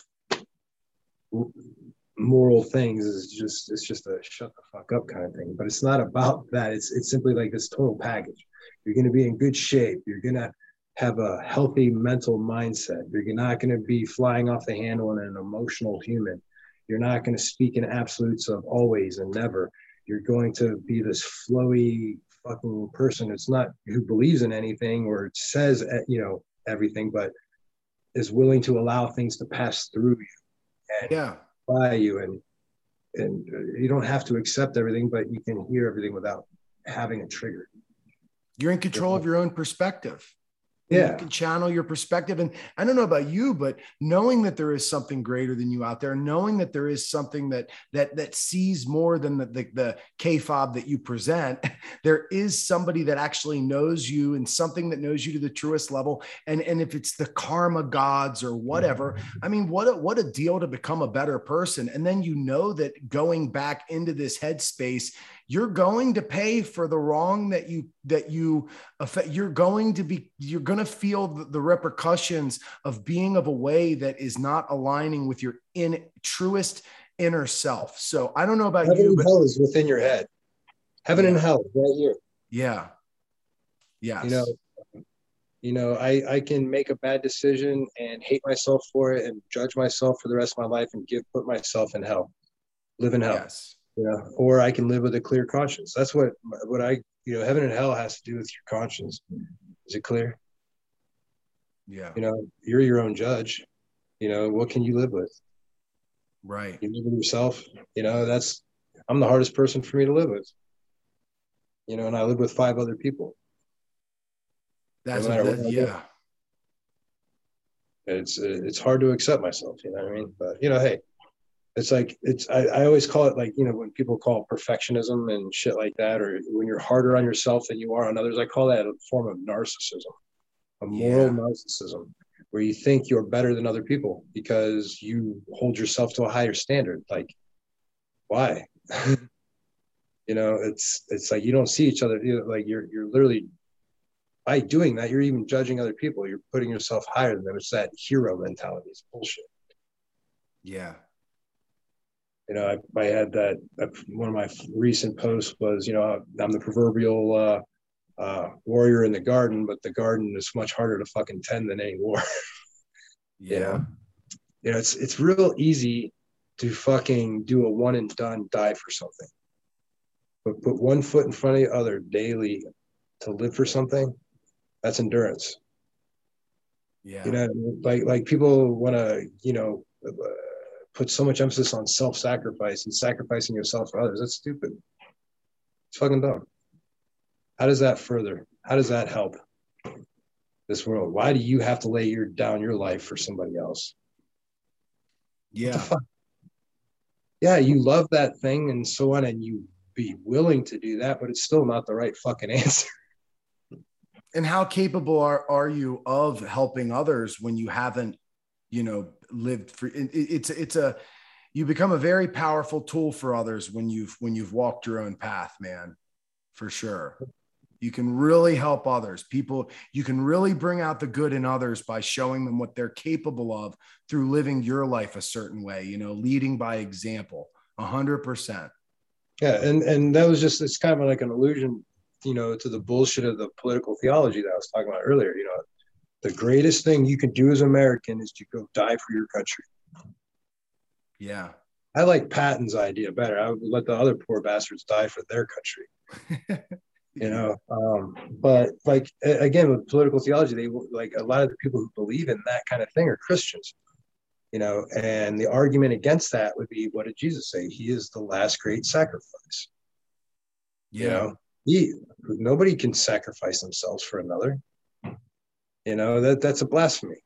moral things is just it's just a shut the fuck up kind of thing. But it's not about that. It's it's simply like this total package. You're going to be in good shape. You're going to have a healthy mental mindset. You're not going to be flying off the handle and an emotional human. You're not going to speak in absolutes of always and never. You're going to be this flowy fucking person. It's not who believes in anything or says eh, you know everything, but is willing to allow things to pass through you and yeah by you and and you don't have to accept everything, but you can hear everything without having a trigger. You're in control of your own perspective yeah. you can channel your perspective. And i don't know about you but knowing that there is something greater than you out there knowing that there is something that that that sees more than the the, the kayfabe that you present [LAUGHS] there is somebody that actually knows you and something that knows you to the truest level. And and if it's the karma gods or whatever i mean what a, what a deal to become a better person. And then you know that going back into this headspace you're going to pay for the wrong that you that you affect you're going to be you're going to feel the, repercussions of being of a way that is not aligning with your in truest inner self. So i don't know about heaven you and but hell is within your head. Heaven and hell right here. Yeah. Yes. you know you know i i can make a bad decision and hate myself for it and judge myself for the rest of my life and give put myself in hell live in hell. Yes you know, or I can live with a clear conscience. That's what what I you know, heaven and hell has to do with your conscience. Is it clear? yeah You know, you're your own judge. You know, what can you live with? right You live with yourself. You know, that's I'm the hardest person for me to live with. You know, and I live with five other people. that's matter that- yeah It's it's hard to accept myself. You know what I mean? But you know, hey, it's like it's I, I always call it like you know when people call it perfectionism and shit like that or when you're harder on yourself than you are on others i call that a form of narcissism a moral Yeah. narcissism where you think you're better than other people because you hold yourself to a higher standard. Like why? [LAUGHS] You know it's it's like you don't see each other you know, like you're you're literally by doing that you're even judging other people. You're putting yourself higher than them. It's that hero mentality. It's bullshit. Yeah you know, I, I had that, that one of my recent posts was, you know, I'm the proverbial uh, uh, warrior in the garden, but the garden is much harder to fucking tend than any war. [LAUGHS] yeah know? you know, it's it's real easy to fucking do a one and done, die for something, but put one foot in front of the other daily to live for something. That's endurance. yeah You know, like like people want to, you know. Uh, put so much emphasis on self-sacrifice and sacrificing yourself for others. That's stupid. It's fucking dumb. How does that further? How does that help this world? Why do you have to lay your down your life for somebody else? Yeah? Yeah, you love that thing and so on, and you be willing to do that, but it's still not the right fucking [LAUGHS] answer. and how capable are, are you of helping others when you haven't you know lived for it, it's it's a you become a very powerful tool for others when you've when you've walked your own path man for sure you can really help others people you can really bring out the good in others by showing them what they're capable of through living your life a certain way you know leading by example 100% Yeah, and and that was just it's kind of like an allusion, you know, to the bullshit of the political theology that I was talking about earlier. You know, the greatest thing you can do as an American is to go die for your country. yeah I like Patton's idea better. I would let the other poor bastards die for their country. [LAUGHS] You know, um, but like again with political theology, they like a lot of the people who believe in that kind of thing are Christians. You know, and the argument against that would be, what did Jesus say? He is the last great sacrifice. yeah You know, he nobody can sacrifice themselves for another. You know that that's a blasphemy.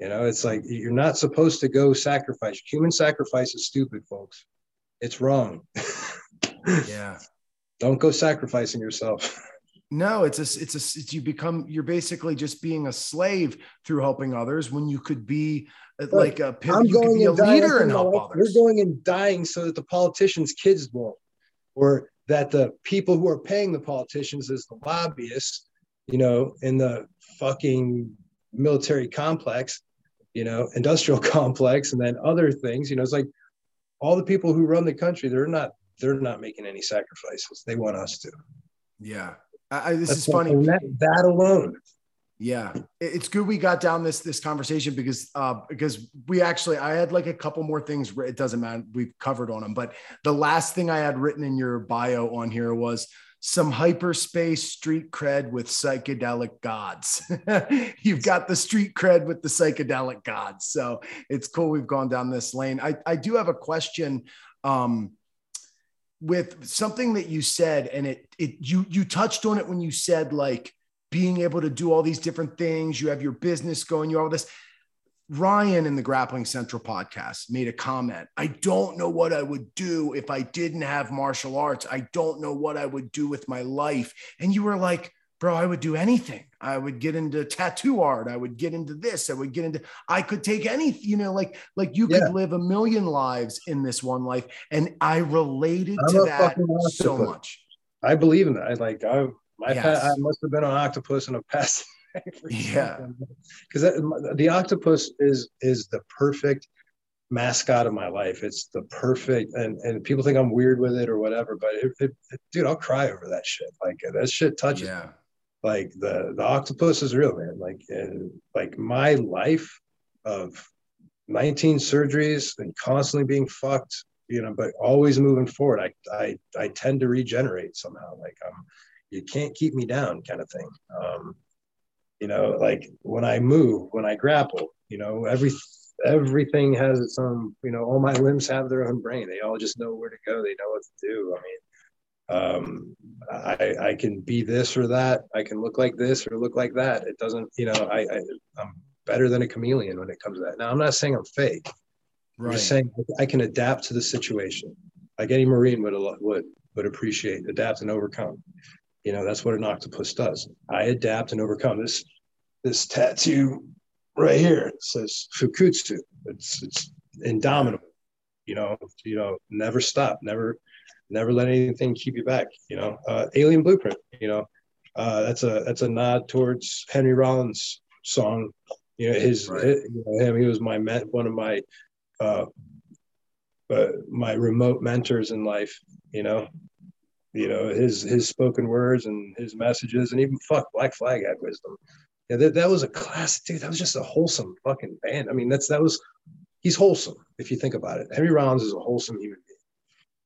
You know, it's like you're not supposed to go sacrifice. Human sacrifice is stupid, folks. It's wrong. [LAUGHS] yeah Don't go sacrificing yourself. No, it's a, it's a, it's you become, you're basically just being a slave through helping others when you could be uh, like a, pit- you could be a leader and help others. We're going and dying so that the politicians' kids won't, or that the people who are paying the politicians as the lobbyists, you know, in the fucking military complex, you know, industrial [LAUGHS] complex, and then other things. You know, it's like all the people who run the country, they're not they're not making any sacrifices. They want us to. Yeah. I, this That's is funny. That, that alone. Yeah, it's good we got down this this conversation because uh because we actually I had like a couple more things. It doesn't matter. We've covered on them, but the last thing I had written in your bio on here was some hyperspace street cred with psychedelic gods. [LAUGHS] You've got the street cred with the psychedelic gods, so it's cool we've gone down this lane. I I do have a question Um, with something that you said, and it it you you touched on it when you said like being able to do all these different things. You have your business going, you all this. Ryan in the Grappling Central podcast made a comment. I don't know what I would do if I didn't have martial arts. I don't know what I would do with my life. And you were like, bro, I would do anything. I would get into tattoo art. I would get into this. I would get into, I could take anything, you know, like, like you could live a million lives in this one life. And I related I'm to that so much. I believe in that. I like, I, my yes. I must have been an octopus in a past. Yeah. Because the octopus is, is the perfect mascot of my life. It's the perfect, and and people think I'm weird with it or whatever, but it, it, it, dude, I'll cry over that shit. Like that shit touches. Yeah like the the octopus is real man like and like my life of 19 surgeries and constantly being fucked you know but always moving forward i i i tend to regenerate somehow like um you can't keep me down kind of thing um you know like when i move when i grapple you know every everything has its own you know all my limbs have their own brain they all just know where to go they know what to do i mean um, I, I can be this or that. I can look like this or look like that. It doesn't, you know, I, I am better than a chameleon when it comes to that. Now I'm not saying I'm fake. Right. I'm just saying I can adapt to the situation, like any Marine would would would appreciate, adapt and overcome. You know, that's what an octopus does. I adapt and overcome. This this tattoo right here it says Fukutsu. It's it's indomitable. You know, you know, never stop, never never let anything keep you back. You know, uh, Alien Blueprint. You know, uh, that's a that's a nod towards Henry Rollins' song. You know, his, right. his you know, him. He was my met one of my uh, uh, my remote mentors in life. You know, you know his his spoken words and his messages, and even fuck Black Flag had wisdom. Yeah, that, that was a classic, dude. That was just a wholesome fucking band. I mean, that's that was he's wholesome if you think about it. Henry Rollins is a wholesome human being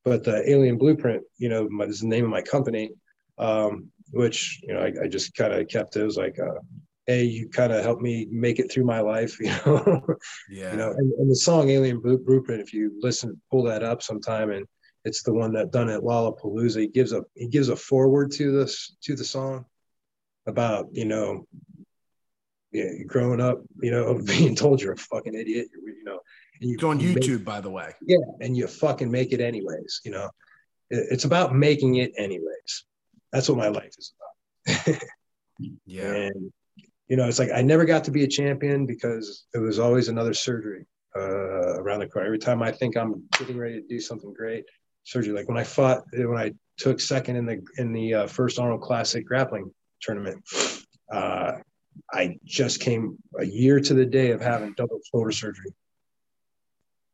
but the Alien Blueprint, you know, my, is the name of my company, um, which you know I, I just kind of kept it. it was like, uh, hey, you kind of helped me make it through my life, [LAUGHS] you know. yeah. You know, and, and, the song Alien Blueprint, if you listen, pull that up sometime, and it's the one that done at Lollapalooza. He gives a he gives a forward to this to the song about you know yeah, growing up, you know, [LAUGHS] being told you're a fucking idiot, you know, and you, it's on YouTube, make, by the way. Yeah, and you fucking make it anyways. You know, it's about making it anyways. That's what my life is about. [LAUGHS] yeah. And you know, it's like I never got to be a champion because it was always another surgery uh, around the corner. Every time I think I'm getting ready to do something great, surgery. Like when I fought, when I took second in the in the uh, first Arnold Classic grappling tournament, uh, I just came a year to the day of having double shoulder surgery.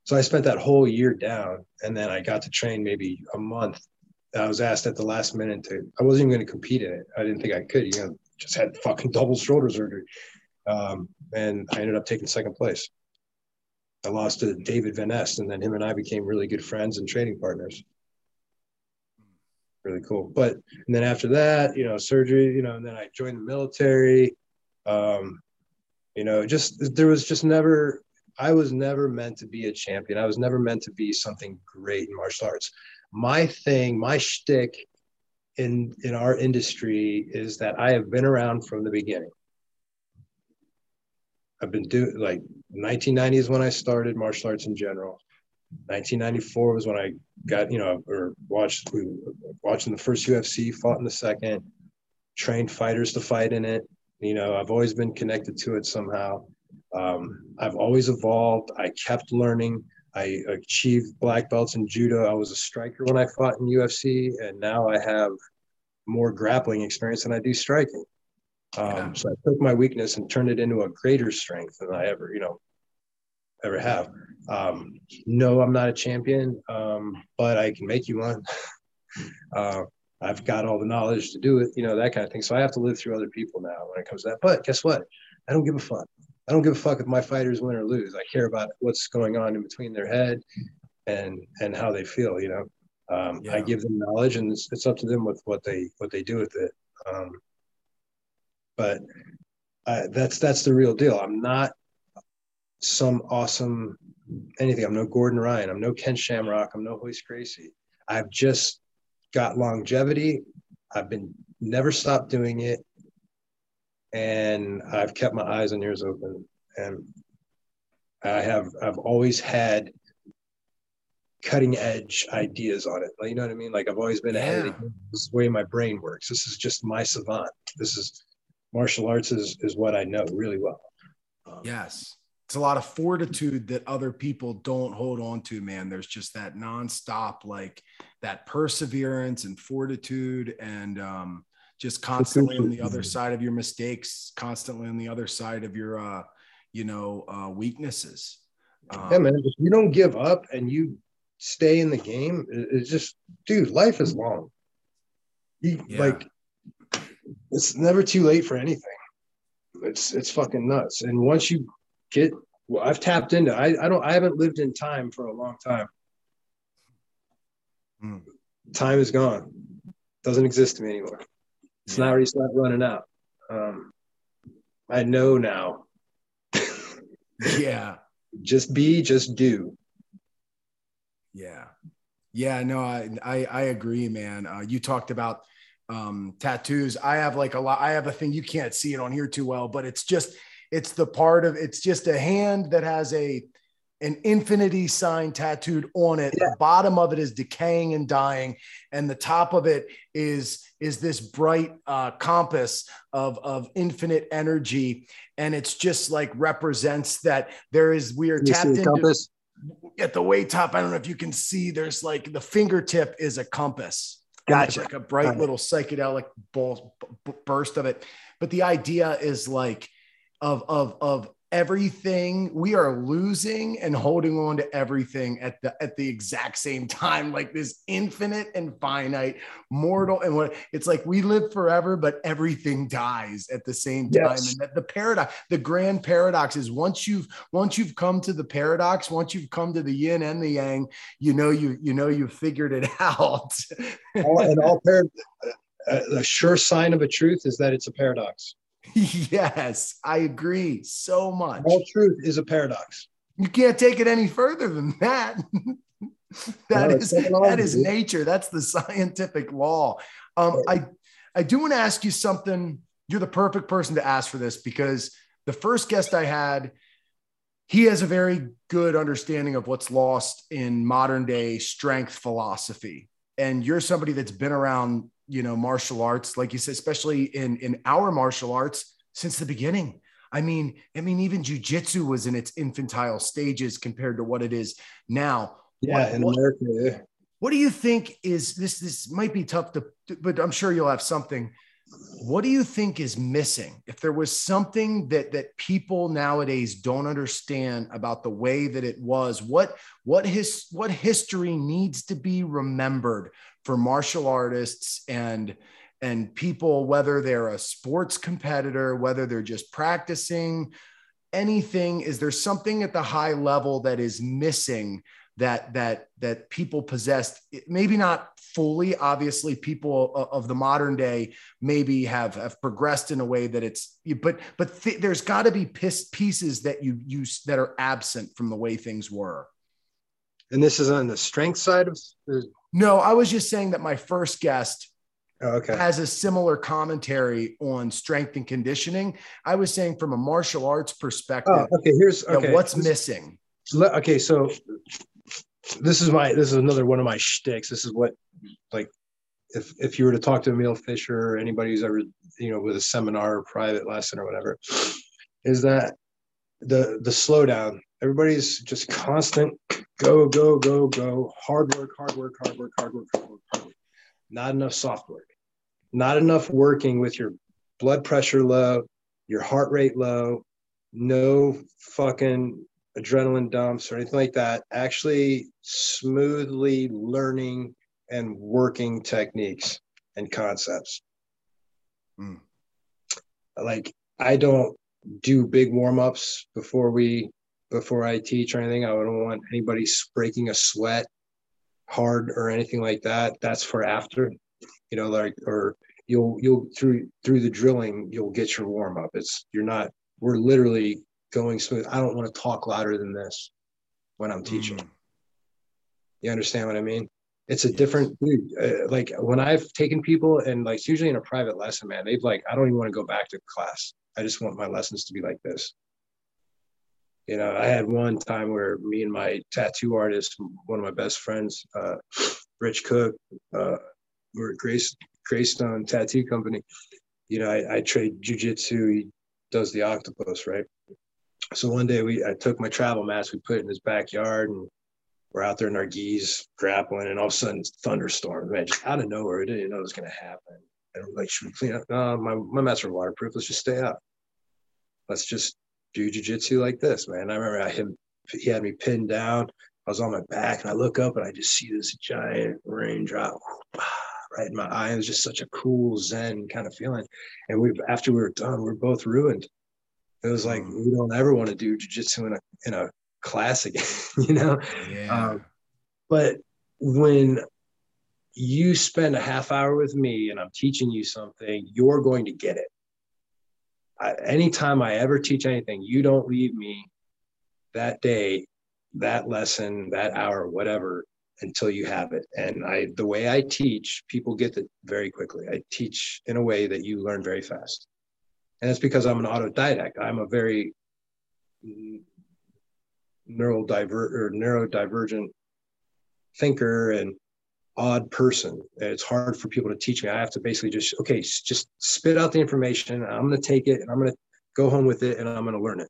So I spent that whole year down, and then I got to train maybe a month. I was asked at the last minute to. I wasn't even going to compete in it. I didn't think I could. You know, just had fucking double shoulder surgery, um, and I ended up taking second place. I lost to David Van and then him and I became really good friends and training partners. Really cool. But and then after that, you know, surgery, you know, and then I joined the military. Um, you know, just there was just never I was never meant to be a champion. I was never meant to be something great in martial arts. My thing, my shtick in in our industry is that I have been around from the beginning. I've been doing like 1990 is when I started martial arts in general. 1994 was when I got you know or watched watching the first UFC, fought in the second, trained fighters to fight in it. You know, I've always been connected to it somehow. Um, I've always evolved. I kept learning. I achieved black belts in judo. I was a striker when I fought in UFC, and now I have more grappling experience than I do striking. Um, yeah. So I took my weakness and turned it into a greater strength than I ever, you know, ever have. Um, no, I'm not a champion, um, but I can make you one. [LAUGHS] uh, I've got all the knowledge to do it, you know, that kind of thing. So I have to live through other people now when it comes to that. But guess what? I don't give a fuck. I don't give a fuck if my fighters win or lose. I care about what's going on in between their head and and how they feel. You know, um, yeah. I give them knowledge, and it's, it's, up to them with what they what they do with it. Um, but I, that's that's the real deal. I'm not some awesome anything. I'm no Gordon Ryan. I'm no Ken Shamrock. I'm no Royce Gracie. I've just got longevity. I've been never stopped doing it. And I've kept my eyes and ears open. And I have I've always had cutting edge ideas on it. Like, you know what I mean? Like I've always been ahead of This is the way my brain works. This is just my savant. This is martial arts is is what I know really well. Um, yes. It's a lot of fortitude that other people don't hold on to, man. There's just that nonstop, like that perseverance and fortitude and um, just constantly on the other side of your mistakes, constantly on the other side of your, uh, you know, uh, weaknesses. Um, yeah, man. If you don't give up and you stay in the game, it's just, dude, life is long. You, yeah. Like, it's never too late for anything. It's it's fucking nuts. And once you get, well, I've tapped into. I I don't. I haven't lived in time for a long time. Mm. Time is gone. Doesn't exist to me anymore. It's yeah. not already start running out. Um, I know now. yeah. [LAUGHS] Just be, just do. Yeah. Yeah, no, I I, I agree, man. Uh, you talked about um, tattoos. I have like a lot. I have a thing you can't see it on here too well, but it's just it's the part of it's just a hand that has a an infinity sign tattooed on it. Yeah. The bottom of it is decaying and dying, and the top of it is is this bright uh, compass of of infinite energy, and it's just like represents that there is we are tapped into. Compass? At the way top, I don't know if you can see. There's like the fingertip is a compass. Gotcha. Like a bright little psychedelic burst of it. But the idea is like of of of everything. We are losing and holding on to everything at the at the exact same time like this infinite and finite mortal and what it's like we live forever but everything dies at the same time. Yes. and that the paradox the grand paradox is once you've once you've come to the paradox once you've come to the yin and the yang you know you you know you've figured it [LAUGHS] out. All, and all par- uh, a sure sign of a truth is that it's a paradox [LAUGHS] yes, I agree so much. All truth is a paradox. You can't take it any further than that. [LAUGHS] that no, is that is nature. That's the [LAUGHS] scientific law. Um, I I do want to ask you something. You're the perfect person to ask for this because the first guest I had, he has a very good understanding of what's lost in modern day strength philosophy. And you're somebody that's been around you know martial arts like you said especially in in our martial arts since the beginning. I mean i mean even jujitsu was in its infantile stages compared to what it is now. Yeah what, in america yeah. what do you think is this this might be tough to but i'm sure you'll have something. What do you think is missing? If there was something that that people nowadays don't understand about the way that it was what what his what history needs to be remembered for martial artists and and people whether they're a sports competitor whether they're just practicing anything is there something at the high level that is missing that that that people possessed? Maybe not fully obviously people of the modern day maybe have have progressed in a way that it's but but th- there's got to be pieces that you use that are absent from the way things were. And this is on the strength side of no, I was just saying that my first guest oh, okay. has a similar commentary on strength and conditioning. I was saying from a martial arts perspective. Oh, okay, here's okay. what's missing. Okay, so this is my this is another one of my shticks. This is what like if if you were to talk to Emil Fischer or anybody who's ever you know with a seminar or private lesson or whatever, is that the the slowdown. Everybody's just constant go, go, go, go. Hard work, hard work, hard work, hard work, hard work, hard work. Not enough soft work. Not enough working with your blood pressure low, your heart rate low, no fucking adrenaline dumps or anything like that. Actually, smoothly learning and working techniques and concepts. Mm. Like, I don't do big warm ups before we before I teach or anything. I don't want anybody breaking a sweat hard or anything like that. That's for after, you know, like or you'll you'll through through the drilling you'll get your warm up. It's you're not. We're literally going smooth. I don't want to talk louder than this. when I'm teaching. Mm. You understand what I mean? It's a yes. different dude. Uh, like when I've taken people and like usually in a private lesson, man, they've like, I don't even want to go back to class. I just want my lessons to be like this. You know, I had one time where me and my tattoo artist, one of my best friends, uh, Rich Cook, uh, we're at Grace Greystone Tattoo Company. You know, I, I trade jujitsu. He does the octopus, right? So one day we, I took my travel mask, we put it in his backyard, and we're out there in our gis grappling, and all of a sudden thunderstorm, man, just out of nowhere. I didn't know it was going to happen. And we're like, should we clean up? No, my my masks are waterproof. Let's just stay up. Let's just do jujitsu like this, man. I remember I him he had me pinned down. I was on my back, and I look up and I just see this giant raindrop [SIGHS] right in my eye. It was just such a cool Zen kind of feeling. And we after we were done, we are both ruined. It was like mm. we don't ever want to do jujitsu in a in a class [LAUGHS] again, you know. Yeah. Um, but when you spend a half hour with me and I'm teaching you something, you're going to get it. I, anytime I ever teach anything, you don't leave me that day, that lesson, that hour, whatever, until you have it. And I, the way I teach, people get it very quickly. I teach in a way that you learn very fast. And it's because I'm an autodidact. I'm a very neurodiver or neurodivergent thinker and odd person. It's hard for people to teach me. I have to basically just, okay, just spit out the information. I'm going to take it and I'm going to go home with it and I'm going to learn it.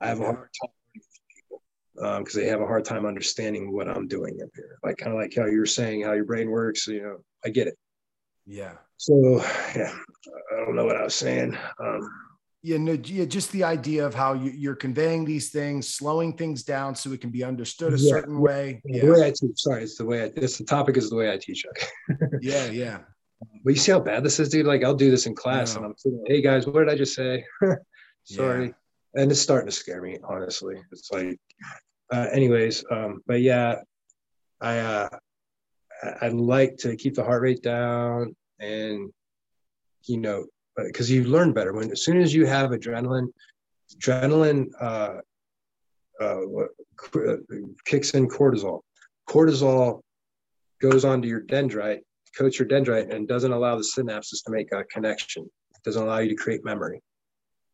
I have a hard time because um, they have a hard time understanding what I'm doing up here. Like kind of like how you're saying how your brain works. You know, I get it. Yeah. So yeah, I don't know what I was saying. Um, yeah, no, yeah, just the idea of how you, are conveying these things, slowing things down so it can be understood a yeah, certain way. Yeah. The way I teach, sorry, it's the way I, it's the topic is the way I teach. Okay. [LAUGHS] yeah, yeah. But you see how bad this is, dude? Like I'll do this in class and I'm thinking, hey guys, what did I just say? [LAUGHS] sorry. Yeah. And it's starting to scare me, honestly. It's like, uh, anyways, um, but yeah, I, uh, I like to keep the heart rate down and, you know, because you learn better. When as soon as you have adrenaline adrenaline uh, uh, uh, kicks in cortisol. Cortisol goes onto your dendrite coats your dendrite and doesn't allow the synapses to make a connection. It doesn't allow you to create memory.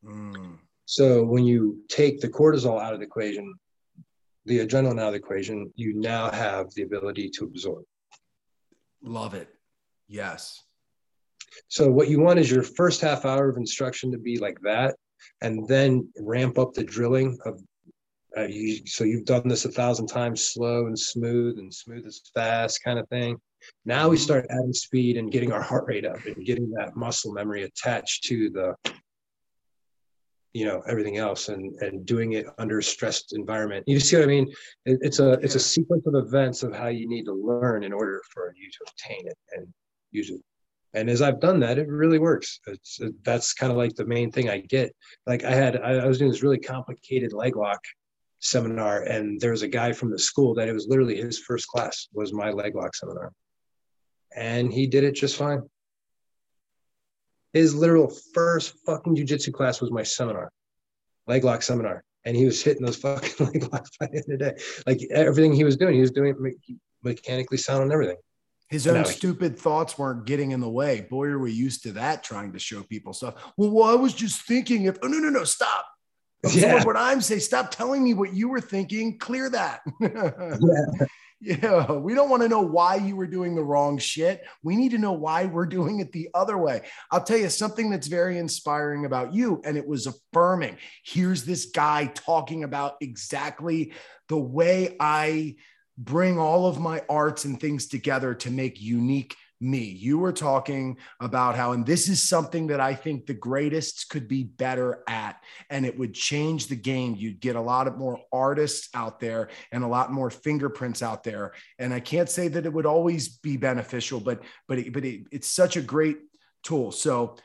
Mm. so when you take the cortisol out of the equation the adrenaline out of the equation you now have the ability to absorb. Love it. Yes so what you want is your first half hour of instruction to be like that, and then ramp up the drilling of. Uh, you, so you've done this a thousand times, slow and smooth, and smooth as fast, kind of thing. Now we mm-hmm. start adding speed and getting our heart rate up and getting that muscle memory attached to the, you know, everything else, and and doing it under a stressed environment. You see what I mean? It, it's a it's a sequence of events of how you need to learn in order for you to obtain it and use it and as i've done that it really works. It's that's kind of like the main thing i get. Like i had I, I was doing this really complicated leg lock seminar and there was a guy from the school that it was literally his first class was my leg lock seminar. And he did it just fine. His literal first fucking jujitsu class was my seminar leg lock seminar. And he was hitting those [LAUGHS] fucking leg locks by the end of the day. Like everything he was doing he was doing mechanically sound and everything his own stupid thoughts weren't getting in the way. Boy, are we used to that trying to show people stuff. Well, well I was just thinking if, oh, no, no, no, stop. [LAUGHS] Yeah. what I'm saying, stop telling me what you were thinking. Clear that. [LAUGHS] yeah. yeah. We don't want to know why you were doing the wrong shit. We need to know why we're doing it the other way. I'll tell you something that's very inspiring about you, and it was affirming. Here's this guy talking about exactly the way I bring all of my arts and things together to make unique me. You were talking about how, and this is something that I think the greatest could be better at, and it would change the game. You'd get a lot of more artists out there and a lot more fingerprints out there. And I can't say that it would always be beneficial, but but it, but it, it's such a great tool. So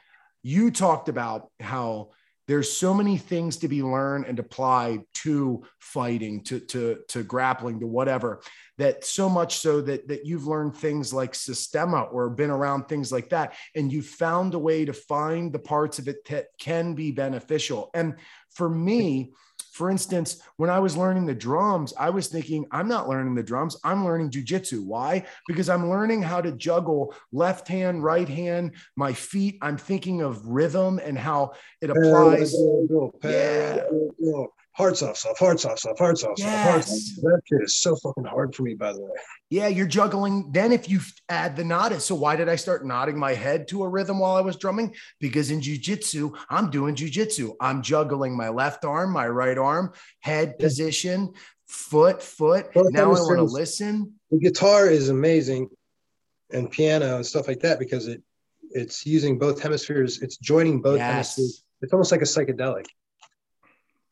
you talked about how there's so many things to be learned and applied to fighting to to to grappling to whatever that so much so that that you've learned things like systema or been around things like that and you've found a way to find the parts of it that can be beneficial. And for me For instance, when I was learning the drums, I was thinking, I'm not learning the drums, I'm learning jujitsu. Why? Because I'm learning how to juggle left hand, right hand, my feet. I'm thinking of rhythm and how it applies. Yeah hearts off, soft, hearts off, soft, hearts off, soft, hearts off. That shit is so fucking hard for me, by the way. Yeah, you're juggling. Then if you add the nod, so why did I start nodding my head to a rhythm while I was drumming? Because in jujitsu, I'm doing jujitsu. I'm juggling my left arm, my right arm, head yeah. position, foot, foot. Both now I want to listen. The guitar is amazing, and piano and stuff like that because it it's using both hemispheres. It's joining both yes. hemispheres. It's almost like a psychedelic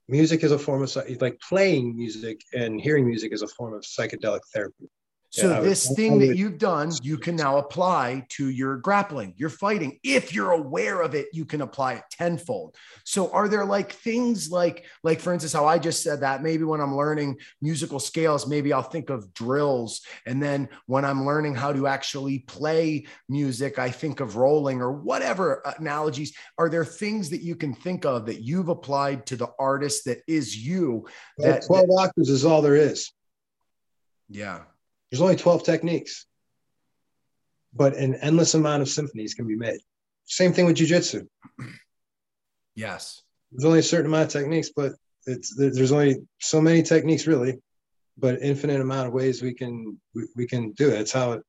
music is a form of like playing music and hearing music is a form of psychedelic therapy so yeah, this thing that you've done, you can now apply to your grappling, your fighting. If you're aware of it, you can apply it tenfold. So are there like things like, like for instance, how I just said that maybe when I'm learning musical scales, maybe I'll think of drills. And then when I'm learning how to actually play music, I think of rolling or whatever analogies. Are there things that you can think of that you've applied to the artist that is you? That 12 that, octaves is all there is. Yeah. There's only 12 techniques, but an endless amount of symphonies can be made. Same thing with jujitsu. [CLEARS THROAT] Yes. There's only a certain amount of techniques, but it's there's only so many techniques really, but infinite amount of ways we can we, we can do it. It's how it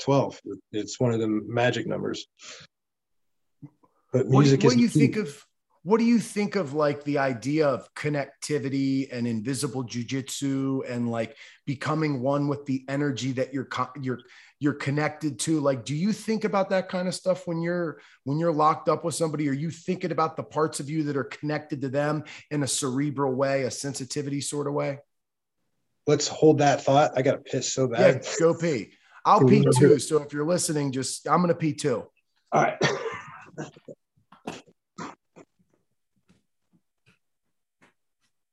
12. It's one of the magic numbers. But music what, what do you think of what do you think of like the idea of connectivity and invisible jujitsu and like becoming one with the energy that you're you're you're connected to? Like do you think about that kind of stuff when you're when you're locked up with somebody? Are you thinking about the parts of you that are connected to them in a cerebral way a sensitivity sort of way? Let's hold that thought. I gotta piss so bad. Yeah go pee. I'll pee [LAUGHS] too. So if you're listening just i'm gonna pee too. All right [LAUGHS]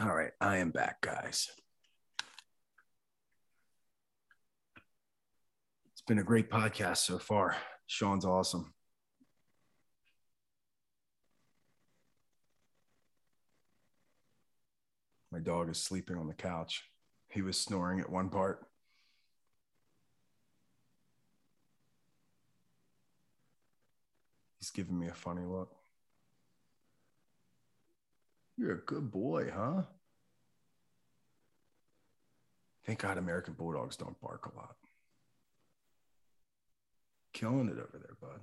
All right, I am back, guys. It's been a great podcast so far. Sean's awesome. My dog is sleeping on the couch. He was snoring at one part. He's giving me a funny look. You're a good boy, huh? Thank God American Bulldogs don't bark a lot. Killing it over there, bud.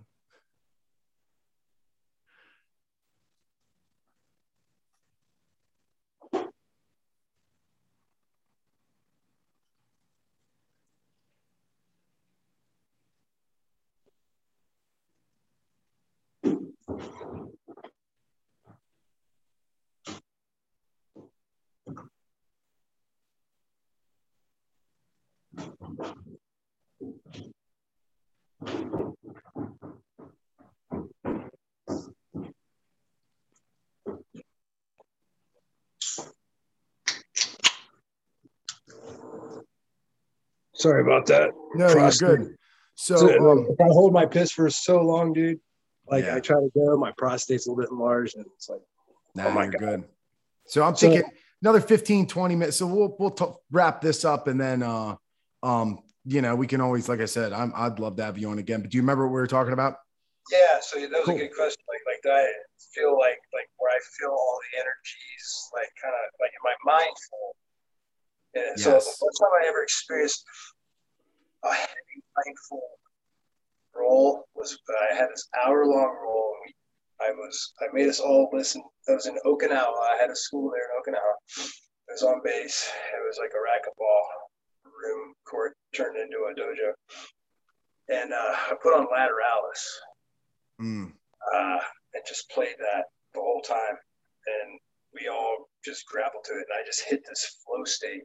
Sorry about that. No, you're good. So, so um, if I hold my piss for so long, dude, like yeah. I try to go, my prostate's a little bit enlarged, and it's like, nah, oh my you're God. good. So I'm thinking so, another 15, 20 minutes. So we'll we'll t- wrap this up, and then uh, um, you know, we can always, like I said, I'm I'd love to have you on again. But do you remember what we were talking about? Yeah, so that was cool. a good question. Like, like I feel like like where I feel all the energies, like kind of like in my mindful. Yeah. Yes. So the first time I ever experienced a heavy mindful roll was I had this hour long roll. And we, I was I made us all listen. I was in Okinawa. I had a school there in Okinawa. It was on base. It was like a racquetball room court turned into a dojo. And uh, I put on Lateralus Mm. uh, and just played that the whole time. And we all just grappled to it. And I just hit this flow state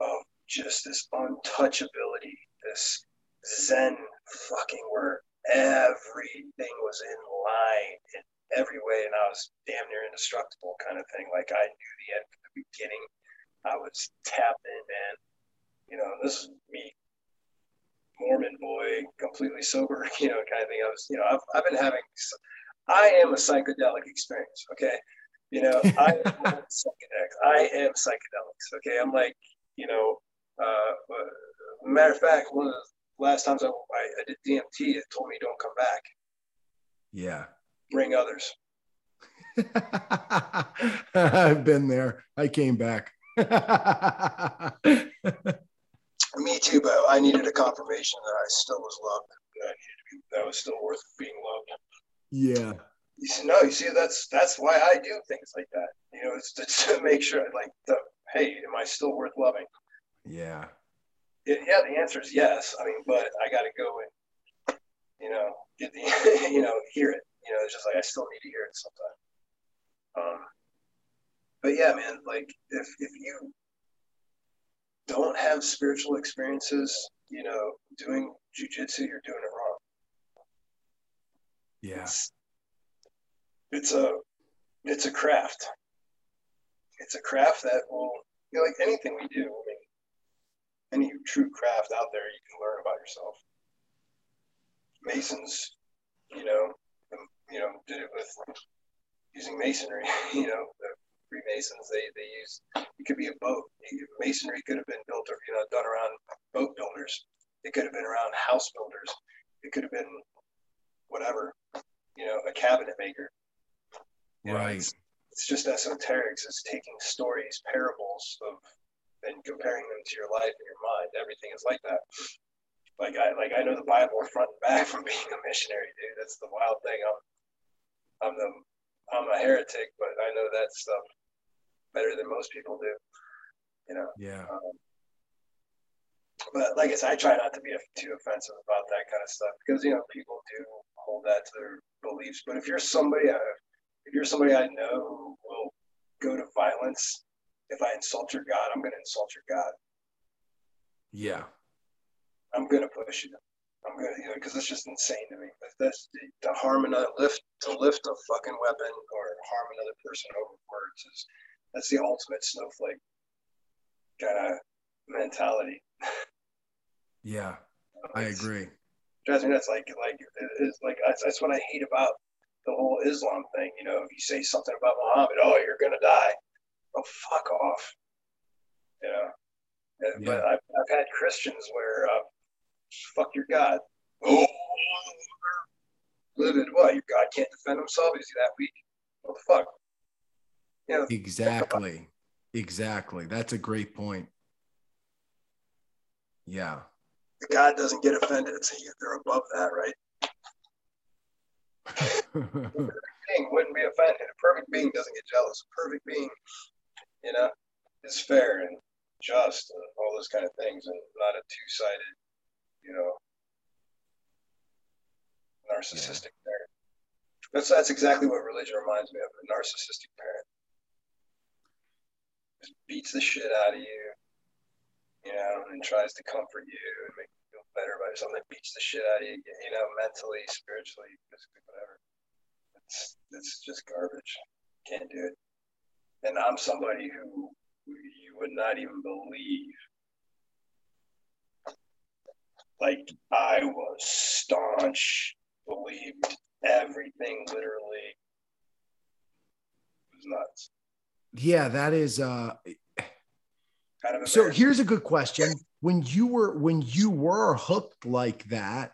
of just this untouchability, this Zen fucking where everything was in line in every way. And I was damn near indestructible kind of thing. Like I knew the end from the beginning. I was tapped in, man. You know, this is me Mormon boy, completely sober, [LAUGHS] you know, kind of thing. I was, you know, I've, I've been having, I am a psychedelic experience. Okay. You know, I am [LAUGHS] psychedelics. I am psychedelics. Okay. I'm like, you know, Uh, matter of fact, one of the last times I, I, I did DMT, it told me don't come back, Yeah. bring others. [LAUGHS] I've been there. I came back. [LAUGHS] Me too, but I needed a confirmation that I still was loved. That I needed to be, that was still worth being loved. yeah. You see, no, you see, that's that's why I do things like that. You know, it's, it's [LAUGHS] to make sure, like, the, hey, am I still worth loving? Yeah. It, yeah, the answer is yes. I mean, but I got to go and, you know, get the, [LAUGHS] you know, hear it. You know, it's just like I still need to hear it sometimes. Um, but yeah, man, like if if you don't have spiritual experiences, you know, doing jujitsu, you're doing it wrong. Yeah. It's, it's a it's a craft. It's a craft that will you know, like anything we do. I mean, any true craft out there, you can learn about yourself. Masons, you know, um, you know, did it with using masonry. [LAUGHS] You know, the Freemasons they they use it could be a boat. Masonry could have been built or you know done around boat builders. It could have been around house builders. It could have been whatever, you know, a cabinet maker. You know, Right. it's, it's just esoterics. It's taking stories, parables of, and comparing them to your life and your mind. Everything is like that. Like I like I know the Bible front and back from being a missionary, dude. That's the wild thing. I'm I'm the I'm a heretic, but I know that stuff better than most people do. You know. Yeah. Um, but like I said, I try not to be too offensive about that kind of stuff because you know people do hold that to their beliefs. But if you're somebody, I, if you're somebody I know who will go to violence, if I insult your God, I'm going to insult your God. Yeah. I'm going to push you. I'm going to, you know, because it's just insane to me. If that's to harm another, lift to lift a fucking weapon or harm another person over words is that's the ultimate snowflake kind of mentality. Yeah. I It's- agree. drives me nuts. Like, like it's like that's, that's what I hate about the whole Islam thing. You know, if you say something about Muhammad, oh, you're gonna die. Oh, fuck off. You know. And- But I've, I've had Christians where, uh, fuck your God. Oh, livid. What? Your God can't defend himself? Is he that weak? What the fuck? You know, Exactly. Exactly. That's a great point. Yeah. The God doesn't get offended. It's they're above that, right? [LAUGHS] being wouldn't be offended. A perfect being doesn't get jealous. A perfect being, you know, is fair and just and all those kind of things and not a two sided, you know, narcissistic parent. That's that's exactly what religion reminds me of, a narcissistic parent. Just beats the shit out of you, you know, and tries to comfort you and make you feel better about yourself. That beats the shit out of you, you know, mentally, spiritually, physically, whatever it's it's just garbage. Can't do it. And I'm somebody who you would not even believe. Like I was staunch, believed everything literally. It was nuts. yeah, that is uh Kind of so here's a good question. When you were when you were hooked like that,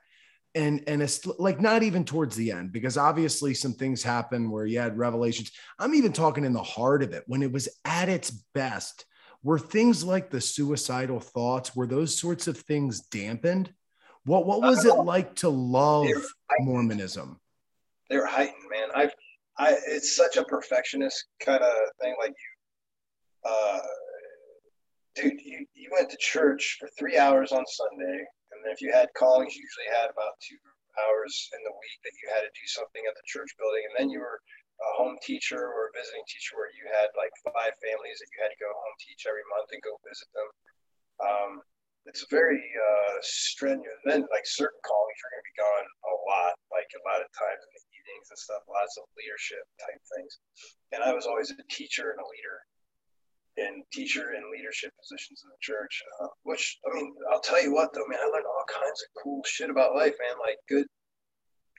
and and it's like not even towards the end, because obviously some things happen where you had revelations. I'm even talking in the heart of it when it was at its best. Were things like the suicidal thoughts, were those sorts of things dampened? What what was it like to love They're. Mormonism? they were heightened, man. I've I it's such a perfectionist kind of thing. Like you, uh, dude, you, you went to church for three hours on Sunday, if you had callings, you usually had about two hours in the week that you had to do something at the church building, and then you were a home teacher or a visiting teacher where you had like five families that you had to go home teach every month and go visit them. Um, it's very uh, strenuous. then, like certain callings, you're going to be gone a lot, like a lot of times in the evenings and stuff, lots of leadership type things. And I was always a teacher and a leader in teacher and leadership positions in the church. Uh, which I mean, I'll tell you what though, man, I learned all kinds of cool shit about life, man. Like good,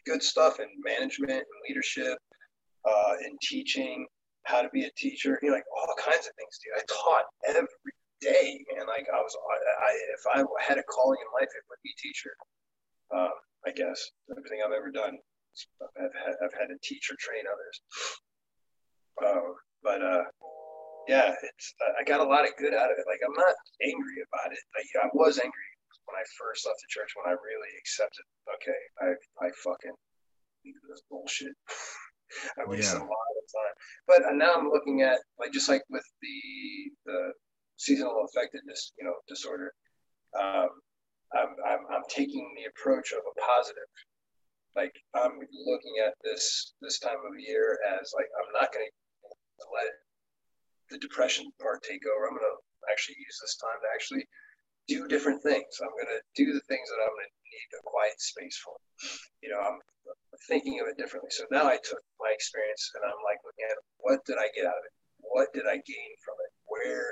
good stuff in management and leadership, uh, in teaching, how to be a teacher. You know, like all kinds of things, dude. I taught every day, man. Like I was, I, if I had a calling in life, it would be teacher. Um, I guess everything I've ever done, I've had, I've had to teach or train others. Um, but uh, yeah, it's I got a lot of good out of it. Like I'm not angry about it. Like I was angry when I first left the church when I really accepted. Okay, I I fucking this bullshit. [LAUGHS] I wasted yeah. a lot of time. But now I'm looking at like just like with the the seasonal affectedness, you know, disorder. Um, I'm, I'm I'm taking the approach of a positive. Like I'm looking at this this time of year as like I'm not going to let the depression part take over. I'm going to actually use this time to actually do different things. I'm going to do the things that I'm going to need a quiet space for. You know, I'm thinking of it differently. So now I took my experience and I'm like looking at what did I get out of it? What did I gain from it? Where,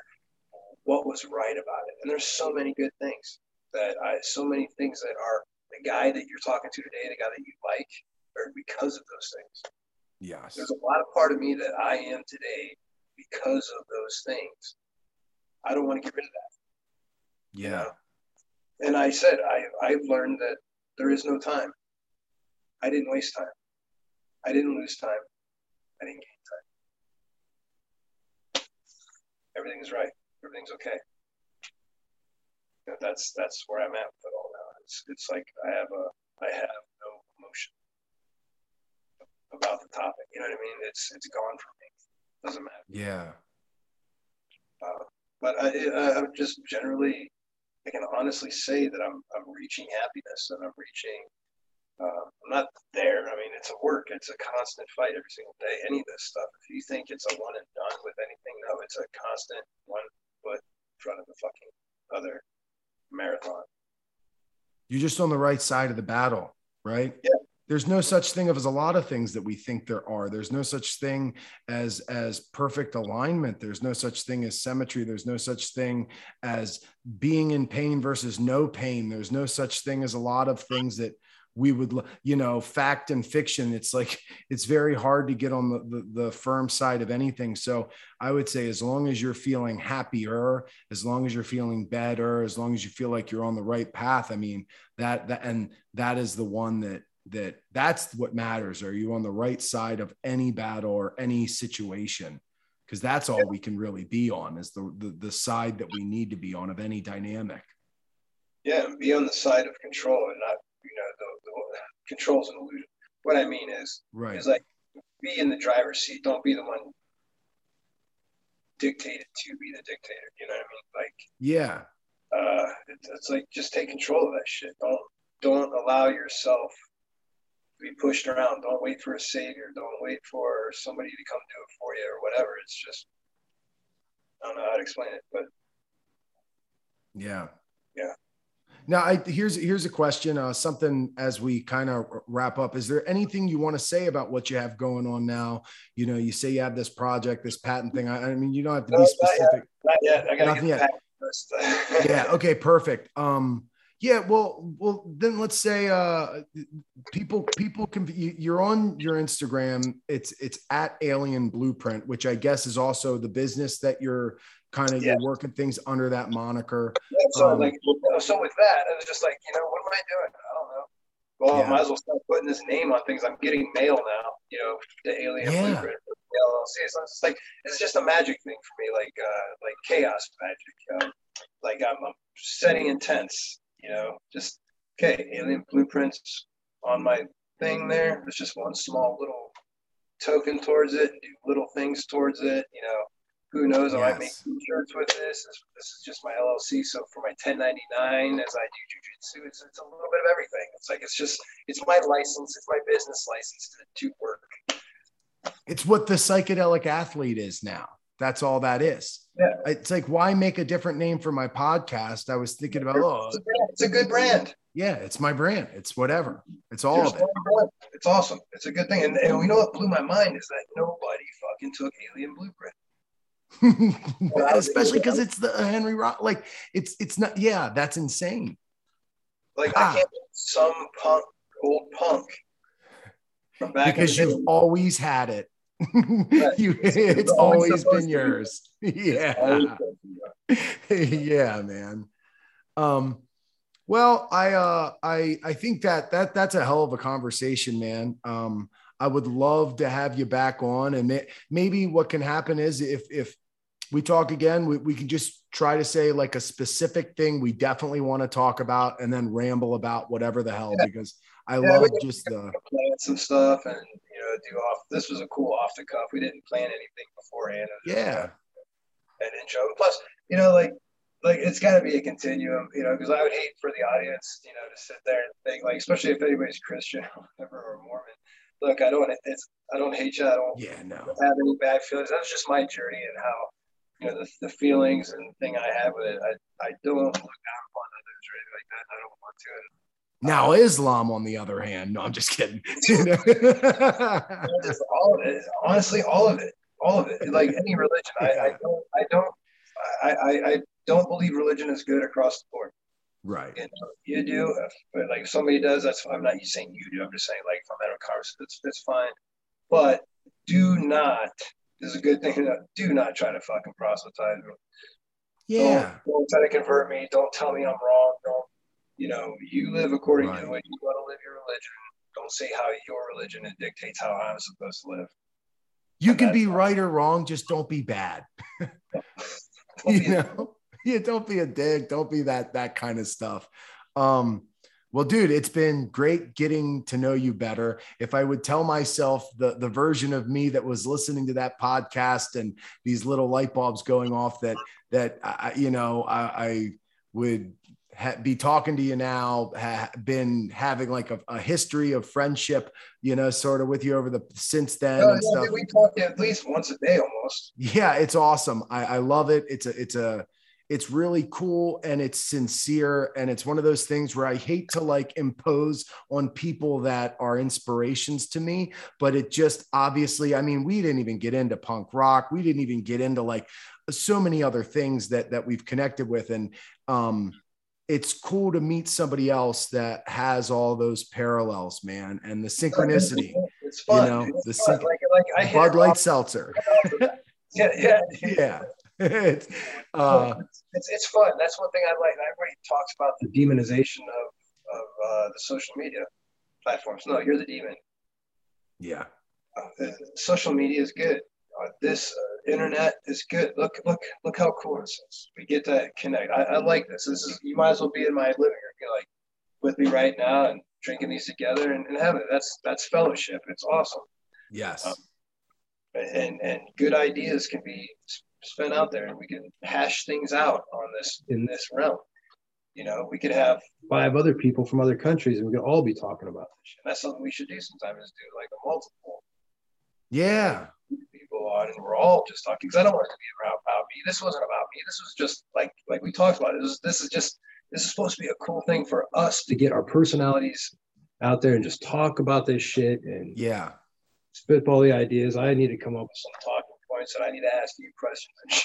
what was right about it? And there's so many good things that I, so many things that are the guy that you're talking to today, the guy that you like, are because of those things. Yes. There's a lot of part of me that I am today because of those things. I don't want to get rid of that. Yeah. And I said, I, I've learned that there is no time. I didn't waste time. I didn't lose time. I didn't gain time. Everything's right. Everything's okay. You know, that's that's where I'm at with it all now. It's it's like I have a I have no emotion about the topic. You know what I mean? It's it's gone from me. Doesn't matter. Yeah. Uh, but I, I'm just generally, I can honestly say that I'm, I'm reaching happiness and I'm reaching, uh, I'm not there. I mean, it's a work, it's a constant fight every single day. Any of this stuff, if you think it's a one and done with anything, no, it's a constant one foot in front of the fucking other marathon. You're just on the right side of the battle, right? Yeah there's no such thing as a lot of things that we think there are. There's no such thing as as perfect alignment. There's no such thing as symmetry. There's no such thing as being in pain versus no pain. There's no such thing as a lot of things that we would you know fact and fiction. It's like it's very hard to get on the, the, the firm side of anything. So i would say as long as you're feeling happier as long as you're feeling better as long as you feel like you're on the right path i mean that that and that is the one that that that's what matters. Are you on the right side of any battle or any situation? Because that's all we can really be on is the, the, the side that we need to be on of any dynamic. Yeah, be on the side of control and not you know the, the control's an illusion. What I mean is right is like be in the driver's seat. Don't be the one dictated to be the dictator. You know what I mean? Like yeah, uh, it's, it's like just take control of that shit. Don't don't allow yourself be pushed around. Don't wait for a savior. Don't wait for somebody to come do it for you or whatever. It's just I don't know how to explain it, but yeah, yeah. Now, I, here's here's a question. Uh, something as we kind of wrap up. Is there anything you want to say about what you have going on now? You know, you say you have this project, this patent thing. I, I mean, you don't have to no, be specific. Not yet. Not yet. I gotta Nothing yet. [LAUGHS] yeah. Okay. Perfect. Um, yeah, well, well, then let's say uh, people people can you're on your Instagram. It's it's at Alien Blueprint, which I guess is also the business that you're kind of yeah. you're working things under that moniker. Yeah, so um, like so with that, it was just like you know what am I doing? I don't know. Well, yeah. I might as well start putting this name on things. I'm getting mail now. You know, the Alien yeah. Blueprint LLC. So it's like it's just a magic thing for me, like uh, like chaos magic. Um, like I'm, I'm setting intents you know, just okay, alien blueprints on my thing there. There's just one small little token towards it, do little things towards it, you know. Who knows? I might make t-shirts with this. this. This is just my LLC. So for my 1099, as I do jujitsu, it's, it's a little bit of everything. It's like it's just it's my license. It's my business license to, to work. It's what the psychedelic athlete is now. That's all that is. Yeah. It's like, why make a different name for my podcast? I was thinking about, oh, it's a, it's a good brand. Yeah, it's my brand. It's whatever. It's all There's of it. It's awesome. It's a good thing. And, and we know what blew my mind is that nobody fucking took Alien Blueprint. [LAUGHS] especially because it's the Henry Rock. Like it's it's not. Yeah, that's insane. Like ah. I can't some punk, old punk from back because you've always had it. [LAUGHS] you, it's always been yours. [LAUGHS] Yeah, [LAUGHS] yeah, man. Um, well, I uh, I I think that that that's a hell of a conversation, man. Um, I would love to have you back on, and may, maybe what can happen is if if we talk again, we, we can just try to say like a specific thing we definitely want to talk about and then ramble about whatever the hell yeah. because I yeah, love just the plants and stuff and do off this was a cool off the cuff. We didn't plan anything beforehand. Yeah. And intro. Plus, you know, like like it's got to be a continuum, you know, because I would hate for the audience, you know, to sit there and think like, especially if anybody's Christian [LAUGHS] or whatever or Mormon. Look, I don't, it's, I don't hate you. I don't, yeah, no. have any bad feelings. That's just my journey and how you know, the, the feelings and the thing I have with it. I, I don't look down upon others or anything like that. I don't want to. Now uh, Islam, on the other hand, no, I'm just kidding. [LAUGHS] all of it, honestly, all of it, all of it. Like any religion, I, I don't, I don't, I, I, I, don't believe religion is good across the board. Right. You, know, you do, but like somebody does, that's. I'm not saying you do. I'm just saying like if I'm at a conversation, that's that's fine. But do not This is a good thing. Do not try to fucking proselytize. Yeah. Don't, don't, try to convert me. Don't tell me I'm wrong. Don't, you know, you live according right. to the way you want to live your religion. Don't say how your religion it dictates how I'm supposed to live. You and can be right or wrong, just don't be bad. [LAUGHS] [LAUGHS] you know? Yeah, don't be a dick. Don't be that that kind of stuff. Um, well, dude, it's been great getting to know you better. If I would tell myself the the version of me that was listening to that podcast and these little light bulbs going off, that that I, you know I, I would ha- be talking to you now, ha- been having like a, a, history of friendship, you know, sort of with you over the since then and yeah, stuff. We talk at least once a day, almost. Yeah, it's awesome. I, I love it. It's a it's a it's really cool and it's sincere and it's one of those things where i hate to like impose on people that are inspirations to me but it just obviously i mean we didn't even get into punk rock we didn't even get into like so many other things that that we've connected with and um it's cool to meet somebody else that has all those parallels man and the synchronicity it's fun. you know it's the synch- like, like bud light seltzer [LAUGHS] yeah yeah yeah [LAUGHS] it's, uh, it's, it's fun. That's one thing I like. Everybody talks about the demonization of, of uh, the social media platforms. No, you're the demon. Yeah. Uh, social media is good. Uh, this uh, internet is good. Look, look, look how cool this is. We get to connect. I, I, like this. This is you might as well be in my living room. You're like with me right now and drinking these together and, and having it. That's that's fellowship. It's awesome. Yes. Um, and and good ideas can be spent out there and we can hash things out on this in this realm. You know, we could have five other people from other countries and we could all be talking about this. And that's something we should do sometimes is do like a multiple. Yeah. On and we're all just talking because I don't want it to be around about me. This wasn't about me. This was just like like we talked about. It was, this is just this is supposed to be a cool thing for us to get our personalities out there and just talk about this shit and yeah spitball the ideas. I need to come up with some talking points that I need to ask you questions.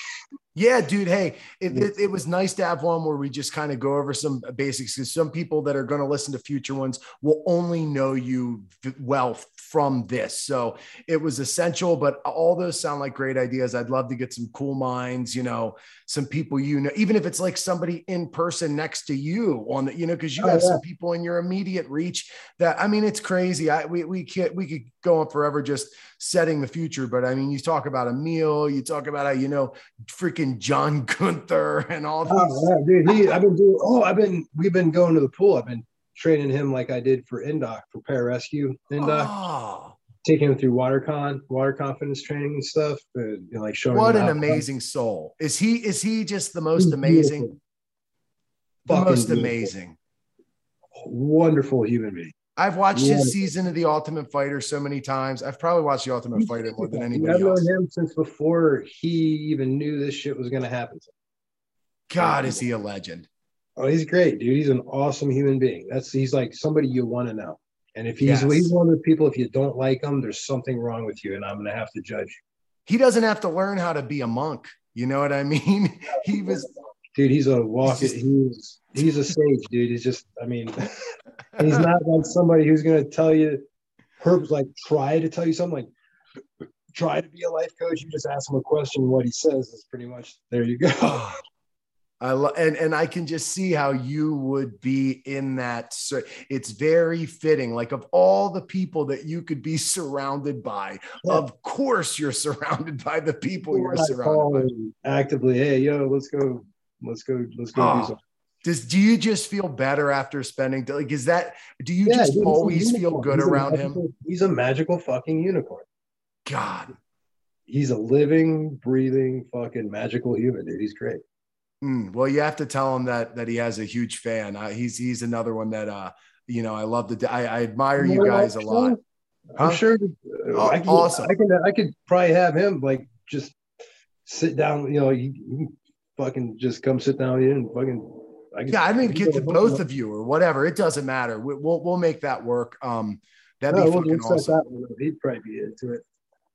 Yeah, dude. Hey, it, it, it, was nice to have one where we just kind of go over some basics because some people that are going to listen to future ones will only know you well from this. So it was essential, but all those sound like great ideas. I'd love to get some cool minds, you know, some people you know, even if it's like somebody in person next to you on the, you know, because you oh, have yeah. some people in your immediate reach that I mean, it's crazy. I we we can't we could go on forever just setting the future, but I mean, you talk about Emil, you talk about how you know freaking John Gunther and all these. Oh, yeah, dude, he, I've been doing. Oh, I've been. We've been going to the pool. I've been training him like I did for Indoc for pararescue Indoc. Oh. taking him through water con, water confidence training and stuff. Uh, you know, like showing. What an amazing soul. Is he is he just the most He's amazing? beautiful. The Fucking most beautiful. amazing. wonderful human being. I've watched Yeah. his season of The Ultimate Fighter so many times. I've probably watched The Ultimate Fighter more than anybody I've known him since before he even knew this shit was going to happen. God, is he a legend? Oh, he's great, dude. He's an awesome human being. That's he's like somebody you want to know. And if he's Yes. he's one of the people, if you don't like him, there's something wrong with you, and I'm gonna have to judge. He doesn't have to learn how to be a monk. You know what I mean? [LAUGHS] He was Dude, he's a walk. He's He's he's a sage, dude. He's just, I mean, [LAUGHS] he's not like somebody who's gonna tell you, Herb's like try to tell you something like try to be a life coach. You just ask him a question, what he says is pretty much there. You go. [SIGHS] I love and and I can just see how you would be in that. cir- It's very fitting. Like of all the people that you could be surrounded by, Yeah. of course you're surrounded by the people you're I surrounded by. actively, hey, yo, let's go, let's go, let's go do Oh, something. Does do you just feel better after spending like is that do you Yeah, just dude, always feel good He's around him? He's a magical fucking unicorn. God. He's a living, breathing, fucking magical human, dude. He's great. Mm, well, you have to tell him that that he has a huge fan. Uh, he's he's another one that uh you know I love to I, I admire you guys a lot. I'm Huh? sure. uh, I could, awesome. I could. I could probably have him like just sit down. You know, he, he fucking just come sit down with you and fucking. I Yeah, I mean, could get to both of you or whatever. It doesn't matter. We, we'll we'll make that work. Um, that'd No, be we'll- fucking awesome. He'd probably be into it.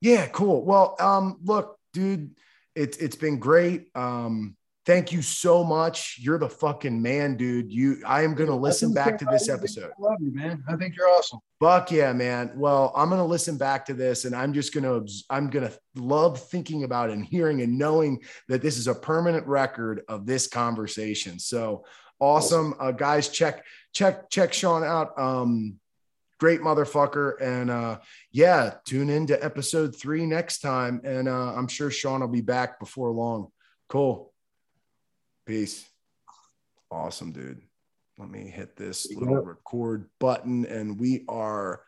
Yeah, cool. Well, um, look, dude, it's it's been great. Um, thank you so much. You're the fucking man, dude. You, I am gonna listen back to this episode. I love you, man. I think you're awesome. Fuck yeah, man. Well, I'm gonna listen back to this, and I'm just gonna I'm gonna love thinking about and hearing and knowing that this is a permanent record of this conversation. So awesome, uh, guys. Check check check Sean out. Um, great motherfucker, and uh, yeah, tune in to episode three next time, and uh, I'm sure Sean will be back before long. Cool. Peace. Awesome, dude. Let me hit this little record button, and we are